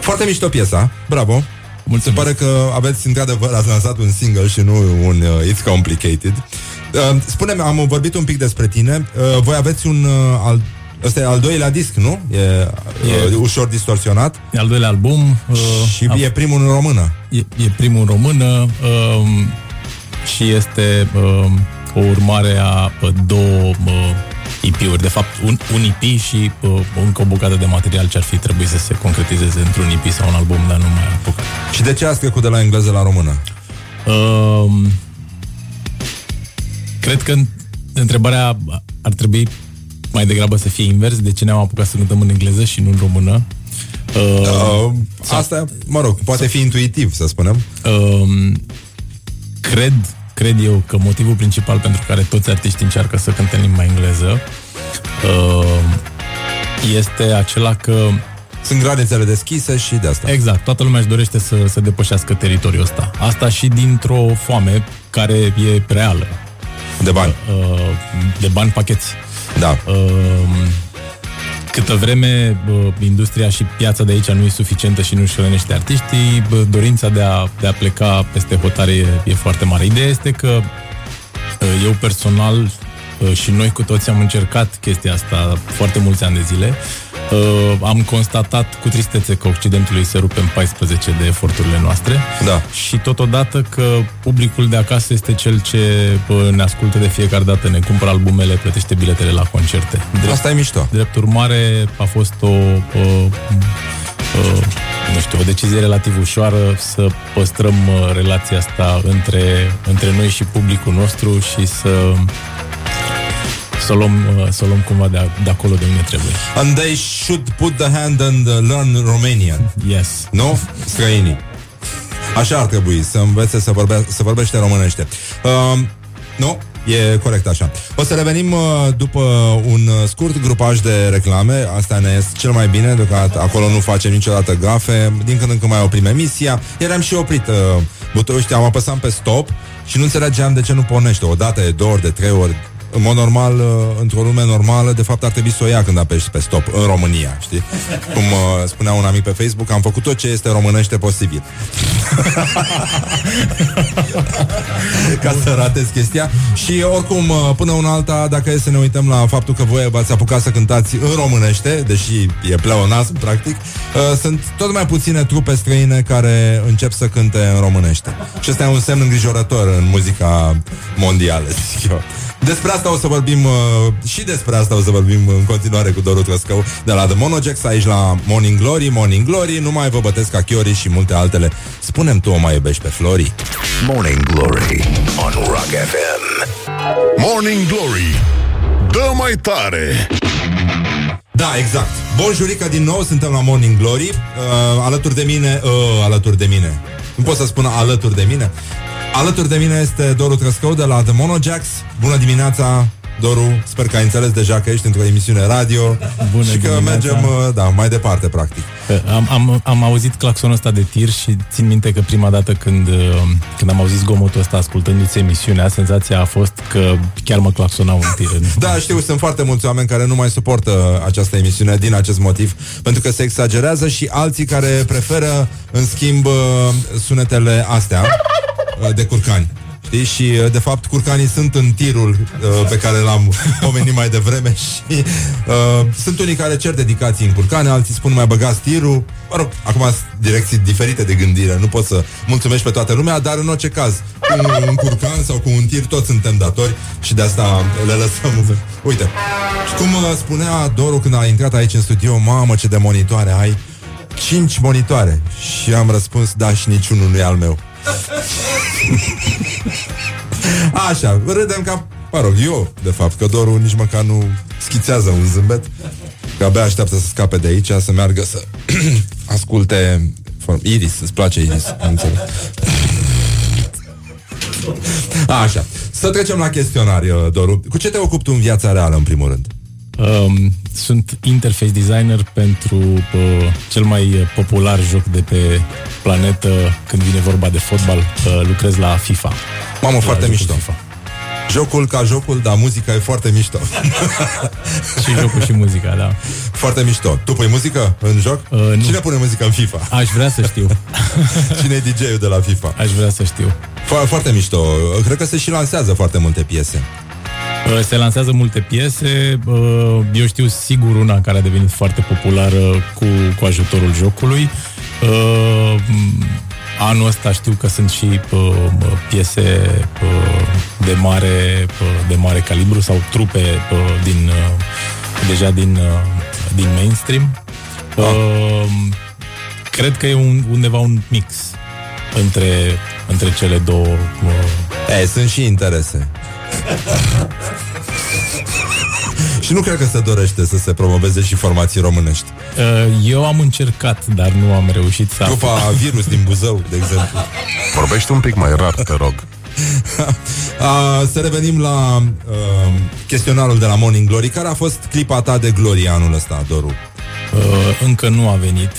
foarte mișto piesa, bravo. Mulțumesc. Se pare că aveți într-adevăr ați lansat un single și nu un uh, It's Complicated. Uh, spune-mi, am vorbit un pic despre tine. Uh, voi aveți un uh, al Ăsta e al doilea disc, nu? E, e E. ușor distorsionat E al doilea album. Uh, Și a- e primul în română e, e primul în română um, și este um, o urmare a uh, două uh, EP-uri. De fapt, un, un EP și uh, încă o bucată de material ce ar fi trebuit să se concretizeze într-un EP sau un album, dar nu mai am apucat. Și de ce ați trecut de la engleză la română? Um, cred că întrebarea ar trebui mai degrabă să fie invers. De ce ne-am apucat să cântăm în engleză și nu în română? Uh, Uh, asta, mă rog, poate fi intuitiv, să spunem Um, cred, cred eu că motivul principal pentru care toți artiștii încearcă să cânte în limba engleză um, este acela că Sunt granițele deschise și de asta Exact, toată lumea își dorește să, să depășească teritoriul ăsta. Asta și dintr-o foame care e reală, De bani uh, de bani pacheți. Da Uh, câtă vreme bă, industria și piața de aici nu e suficientă și nu își hrănește artiștii, bă, dorința de a, de a pleca peste hotare e, e foarte mare. Ideea este că uh, eu personal uh, și noi cu toți am încercat chestia asta foarte mulți ani de zile. Uh, am constatat cu tristețe că Occidentului se rupe în 14 de eforturile noastre Da. și totodată că publicul de acasă este cel ce bă, ne ascultă de fiecare dată, ne cumpără albumele, plătește biletele la concerte. Drept, Asta e mișto drept urmare a fost o, o, o nu știu, o decizie relativ ușoară să păstrăm uh, relația asta între, între noi și publicul nostru și să să o luăm, uh, să o luăm cumva de, a- de acolo de unde trebuie. And they should put the hand and uh, learn Romanian Yes. Nu? Străinii. Așa ar trebui, să învețe să, vorbea, să vorbește românește. Uh, nu? E corect așa. O să revenim uh, după un uh, scurt grupaj de reclame. Asta ne ies cel mai bine, deocamdată acolo nu facem niciodată gafe. Din când în când mai oprim emisia. Iar am și oprit uh, butonul, știi, am apăsat pe stop și nu înțelegeam de ce nu pornește. O dată, de două ori, de trei ori. În mod normal, uh, într-o lume normală, de fapt ar trebui să o ia când apeși pe stop, în România, știi? Cum uh, spunea un amic pe Facebook, am făcut tot ce este românește posibil. ca să ratezi chestia Și oricum, uh, până una alta Dacă e să ne uităm la faptul că voi v-ați apucat să cântați în românește Deși e pleonasm, practic uh, Sunt tot mai puține trupe străine Care încep să cânte în românește Și ăsta e un semn îngrijorător În muzica mondială, zic eu despre asta o să vorbim uh, și despre asta o să vorbim în continuare cu Doru Trăscău de la The Monojax aici la Morning Glory, Morning Glory, nu mai vă bătesc ca Chiori și multe altele. Spunem tu o mai iubești pe Flori? Morning Glory on Rock FM. Morning Glory Dă mai tare Da, exact. Bun jurică din nou, suntem la Morning Glory. Uh, alături de mine, uh, alături de mine. Nu pot să spun alături de mine. Alături de mine este Doru Trăscău de la The Monojacks. Bună dimineața, Doru. Sper că ai înțeles deja că ești într-o emisiune radio Bună și că dimineața. mergem, uh, da, mai departe, practic. Am, am, am auzit claxonul ăsta de tir și țin minte că prima dată când, uh, când am auzit zgomotul ăsta ascultându-ți emisiunea, senzația a fost că chiar mă claxonau în tir. în- Da, știu, sunt foarte mulți oameni care nu mai suportă această emisiune din acest motiv, pentru că se exagerează și alții care preferă, în schimb, uh, sunetele astea uh, de curcani. Știi? Și, uh, de fapt, curcanii sunt în tirul uh, pe care l-am pomenit mai devreme și uh, sunt unii care cer dedicații în curcane, alții spun mai băgați tirul. Mă rog, acum sunt direcții diferite de gândire, nu pot să mulțumești pe toată lumea, dar în orice caz, cu un curcan sau cu un tir, toți suntem datori și de asta le lăsăm. Uite, și cum uh, spunea Doru când a intrat aici în studio, mamă ce de monitoare ai, Cinci monitoare Și am răspuns da și niciunul nu e al meu Așa, râdem ca Mă rog, eu, de fapt, că Doru nici măcar nu schițează un zâmbet Că abia așteaptă să scape de aici Să meargă să asculte form- Iris, îți place Iris am înțeles. Așa, să trecem la chestionar, uh, Doru Cu ce te ocupi tu în viața reală, în primul rând? Um, sunt interface designer pentru uh, cel mai uh, popular joc de pe planetă când vine vorba de fotbal. Uh, lucrez la FIFA. Mamă, La foarte jocul mișto FIFA. Jocul ca jocul, dar muzica e foarte mișto Și jocul și muzica, da. Foarte mișto Tu pui muzică în joc? Uh, nu. Cine pune muzică în FIFA? Aș vrea să știu. Cine e DJ-ul de la FIFA? Aș vrea să știu. Fo- foarte mișto Cred că se și lansează foarte multe piese Uh, Se lansează multe piese. uh, Eu știu sigur una care a devenit foarte populară cu, cu ajutorul jocului. Uh, m, Anul ăsta știu că sunt și uh, piese uh, de mare, uh, de mare calibru sau trupe uh, din, uh, deja din, uh, din mainstream. Uh, Cred că e un, undeva un mix între, între cele două uh, E, sunt și interese Și nu cred că se dorește să se promoveze și formații românești Uh, Eu am încercat, dar nu am reușit să... Trupa Virus din Buzău, de exemplu Vorbește un pic mai rar, te rog. A, Să revenim la uh, chestionarul de la Morning Glory Care a fost clipa ta de glorie anul ăsta, Doru? Uh, Încă nu a venit.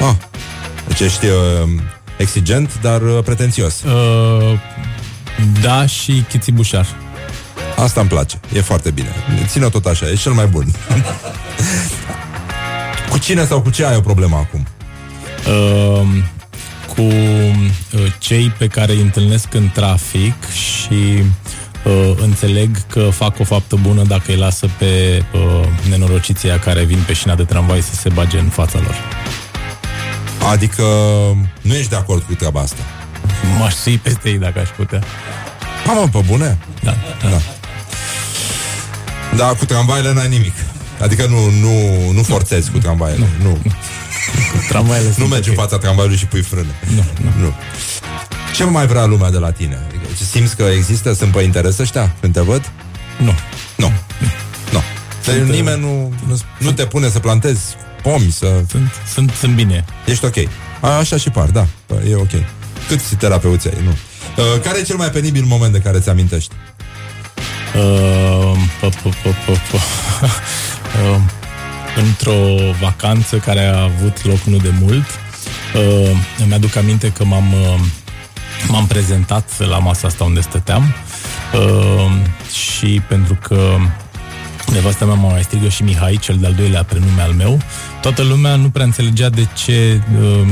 Ah, deci ești uh, exigent, dar uh, pretențios Uh, Da, și Chițibușar. Asta îmi place, e foarte bine Ține-o tot așa, e cel mai bun Cu cine sau cu ce ai o problemă acum? Uh, Cu uh, cei pe care îi întâlnesc în trafic și uh, înțeleg că fac o faptă bună dacă îi lasă pe uh, nenorociții aia care vin pe șina de tramvai să se bage în fața lor. Adică nu ești de acord cu treaba asta M-aș sui peste ei dacă aș putea. Mamă, pe bune? Da, da. Da. Da, cu tramvaile n-ai nimic Adică nu, nu, nu forțezi cu tramvaile Nu, nu, Tramvaiele nu sunt mergi ok. în fața tramvaiului și pui frână Nu, nu. Nu Ce mai vrea lumea de la tine? Adică, ce simți că există, sunt pe interes ăștia când te văd? Nu. Nu Nu Deci Sunt, nimeni nu, nu, nu te pune să plantezi pomi, să... Sunt, sunt, sunt bine. Ești ok A, Așa și par, da, e ok Câți terapeuți ai, nu uh, Care e cel mai penibil moment de care ți amintești? Într-o vacanță care a avut loc nu de mult, uh, îmi aduc aminte că m-am, uh, m-am prezentat la masa asta unde stăteam uh, și pentru că nevastă mea mă mai strigă și Mihai, cel de-al doilea prenume al meu, toată lumea nu prea înțelegea de ce uh,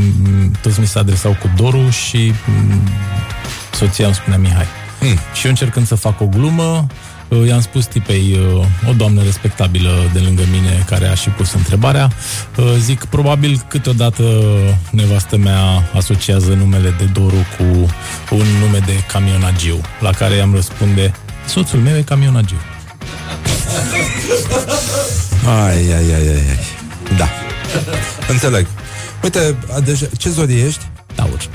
toți mi se adresau cu Doru și uh, soția îmi spunea Mihai. Hmm. Și eu încercând să fac o glumă, uh, i-am spus tipei, uh, o doamnă respectabilă de lângă mine care a și pus întrebarea, uh, zic, probabil câteodată nevastă mea asociază numele de Doru cu un nume de camionagiu, la care i-am răspunde, soțul meu e camionagiu. Ai, ai, ai, ai, ai. Da. Înțeleg. Uite, a, deja, ce zodie ești? Taur.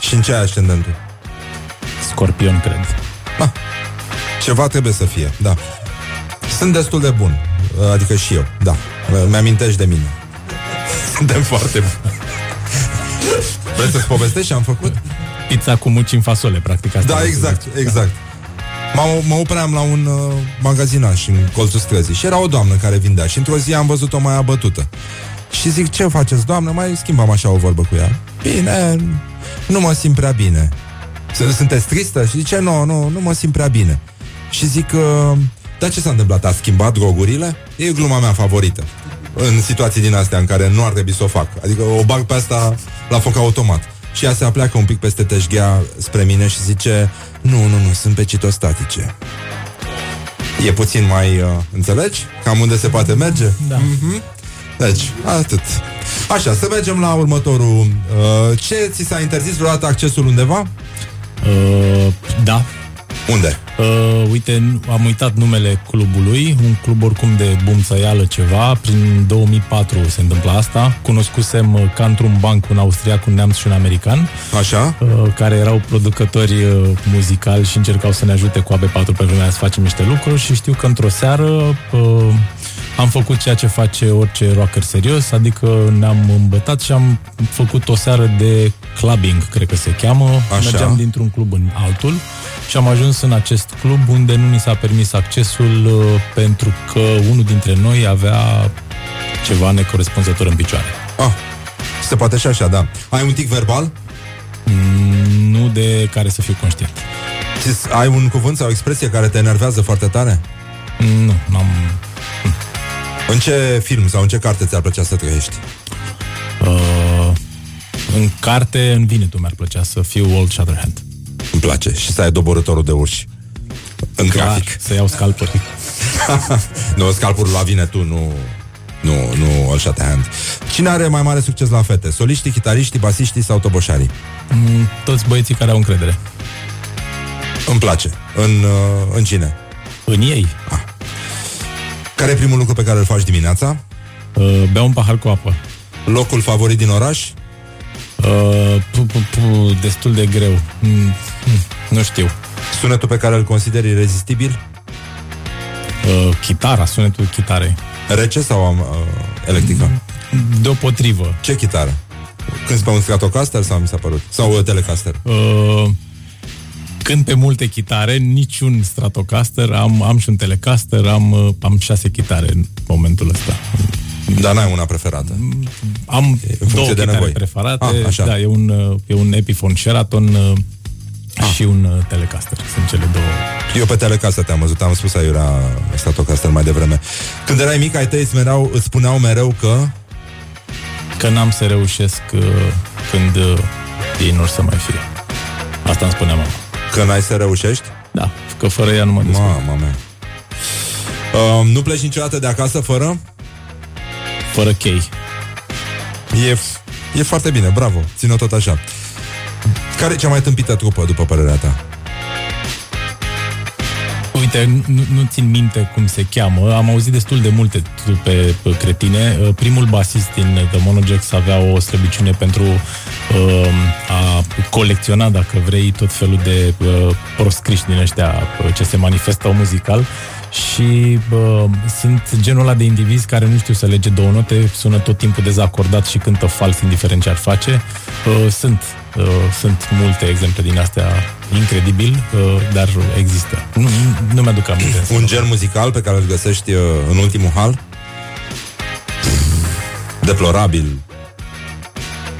Și în ce ai ascendentul? Scorpion, cred. Ah, ceva trebuie să fie, da. Sunt destul de bun. Adică și eu, da. Mi-amintești de mine. Suntem foarte buni. Vrei să-ți povestești ce am făcut? Pizza cu muci în fasole, practic. Asta Da, vreau să exact, zic. exact. Mă, mă opream la un uh, magazinaș în colțul străzii și era o doamnă care vindea și într-o zi am văzut-o mai abătută. Și zic, ce faceți, doamnă? Mai schimbam așa o vorbă cu ea. Bine, nu mă simt prea bine. "S- Sunteți tristă? Și zice, nu, nu, nu mă simt prea bine. Și zic, uh, dar ce s-a întâmplat? A schimbat drogurile? E gluma mea favorită. În situații din astea în care nu ar trebui să o fac. Adică o bag pe asta la foc automat. Și ea se apleacă un pic peste teșghea spre mine și zice Nu, nu, nu, sunt pe citostatice E puțin mai, uh, înțelegi? Cam unde se poate merge? Da. Mhm. Deci, atât Așa, să mergem la următorul uh, Ce ți s-a interzis vreodată accesul undeva? Uh, da, Unde? Uh, uite, nu- am uitat numele clubului, un club oricum de bumțăială ceva, prin 2004 se întâmplă asta. Cunoscusem uh, ca într-un banc un austriac, un neamț și un american, Așa? uh, care erau producători uh, muzicali și încercau să ne ajute cu AB4 pe vremea aia să facem niște lucruri și știu că într-o seară uh, am făcut ceea ce face orice rocker serios, adică ne-am îmbătat și am făcut o seară de clubbing, cred că se cheamă. Așa. Mergeam dintr-un club în altul și am ajuns în acest club unde nu ni s-a permis accesul uh, pentru că unul dintre noi avea ceva necorespunzător în picioare. Ah, se poate și așa, da. Ai un tic verbal? Mm, Nu de care să fiu conștient. Ți- Ai un cuvânt sau o expresie care te enervează foarte tare? Nu, n-am... În ce film sau în ce carte ți-ar plăcea să trăiești? Uh, în carte, în Vinetu mi-ar plăcea să fiu Old Shatterhand. Îmi place. Și să ai doborătorul de urși. În grafic. Să iau scalpuri. nu, scalpul la vine tu, nu... Nu, nu all shut hand. Cine are mai mare succes la fete? Soliștii, chitariștii, basiștii sau toboșarii? Mm, Toți băieții care au încredere. Îmi place. În, uh, în cine? În ei. Care e primul lucru pe care îl faci dimineața? Uh, beau un pahar cu apă. Locul favorit din oraș? Uh, pu, pu, pu, destul de greu. Mm, mm, nu știu. Sunetul pe care îl consideri irezistibil? Uh, chitara, sunetul chitarei. Rece sau uh, electrică? Deopotrivă. Ce chitară? Când pe un Stratocaster sau mi s-a părut? Sau uh, Telecaster? Uh, când pe multe chitare, niciun Stratocaster, am, am și un Telecaster, am, uh, am șase chitare în momentul ăsta. Dar n-ai una preferată. Am funcție două de chitare nevoi. preferate, Ah, așa. da, e un, uh, e un Epiphone Sheraton uh, și un uh, Telecaster. Sunt cele două. Eu pe Telecaster te-am văzut, am spus aiurea Stratocaster mai devreme. Când erai mic, ai tăi îți, mereu, îți spuneau mereu că... Că n-am să reușesc uh, când uh, ei nu or să mai fie. Asta îmi spunea mama. Că n-ai să reușești? Da, că fără ea nu mă descurc. Mama mea. Uh, nu pleci niciodată de acasă fără? Fără chei. E, e foarte bine, bravo, ține-o tot așa. Care e cea mai tâmpită trupă, după părerea ta? Uite, nu, nu țin minte cum se cheamă. Am auzit destul de multe trupe uh, cretine. Uh, Primul basist din The Monojax avea o slăbiciune pentru uh, a colecționa, dacă vrei, tot felul de uh, proscriși din ăștia uh, ce se manifestă muzical și uh, sunt genul ăla de indivizi care nu știu să lege două note, sună tot timpul dezacordat și cântă fals, indiferent ce ar face. Uh, sunt, uh, sunt multe exemple din astea incredibil, uh, dar există. Nu, nu, nu mi-aduc aminte. Un gen muzical pe care îl găsești uh, în ultimul hal? Deplorabil.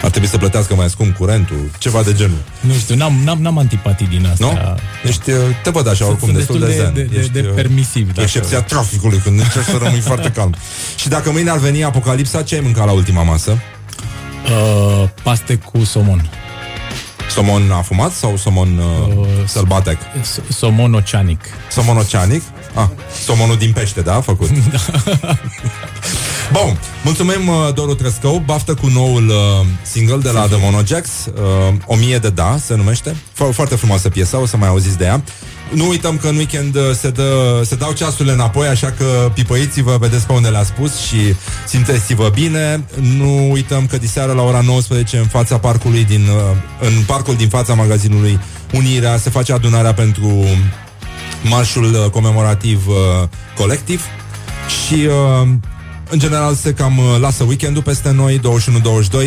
Ar trebui să plătească mai scump curentul, ceva de genul. Nu știu, n-am, n-am, n-am antipatii din astea. Nu? Ești, uh, te văd așa Sunt- oricum, sunt destul de, destul zen. de- de- Ești, de uh, permisiv, dacă- Excepția traficului, când încerci să rămâi foarte calm. Și dacă mâine ar veni apocalipsa, ce ai mâncat la ultima masă? Uh, paste cu somon. Somon afumat sau somon uh, Uh, sălbatec? S- Somon oceanic. Somon oceanic? Ah, somonul din pește, da? Făcut. Bun, mulțumim uh, Doru Trescău. Baftă cu noul uh, single de la The Monojax uh, O mie de da se numește. Fo- Foarte frumoasă piesa, o să mai auziți de ea. Nu uităm că în weekend uh, se, dă, se dau ceasurile înapoi Așa că pipăiți-vă, vedeți pe unde le-a spus Și simțeți-vă bine. Nu uităm că diseară la ora 19 În fața parcului din uh, În parcul din fața magazinului Unirea Se face adunarea pentru marșul uh, comemorativ uh, colectiv. Și uh, în general se cam uh, lasă weekendul peste noi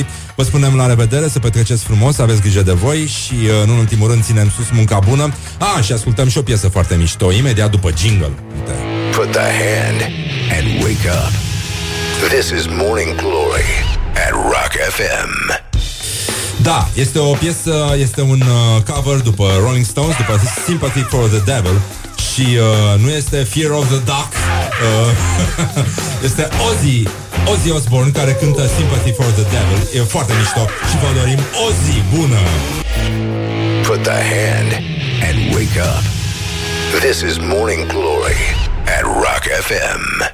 21-22 Vă spunem la revedere, să petreceți frumos Aveți grijă de voi și uh, în ultimul rând Ținem sus munca bună Ah, și ascultăm și o piesă foarte mișto Imediat după jingle Uite. Put the hand and wake up. This is Morning Glory at Rock FM. Da, este o piesă, este un uh, cover după Rolling Stones, după Sympathy for the Devil și uh, nu este Fear of the Dark, uh, este Ozzy, Ozzy Osbourne care cântă Sympathy for the Devil. E foarte mișto și vă dorim o zi bună! Put the hand and wake up. This is Morning Glory at Rock FM.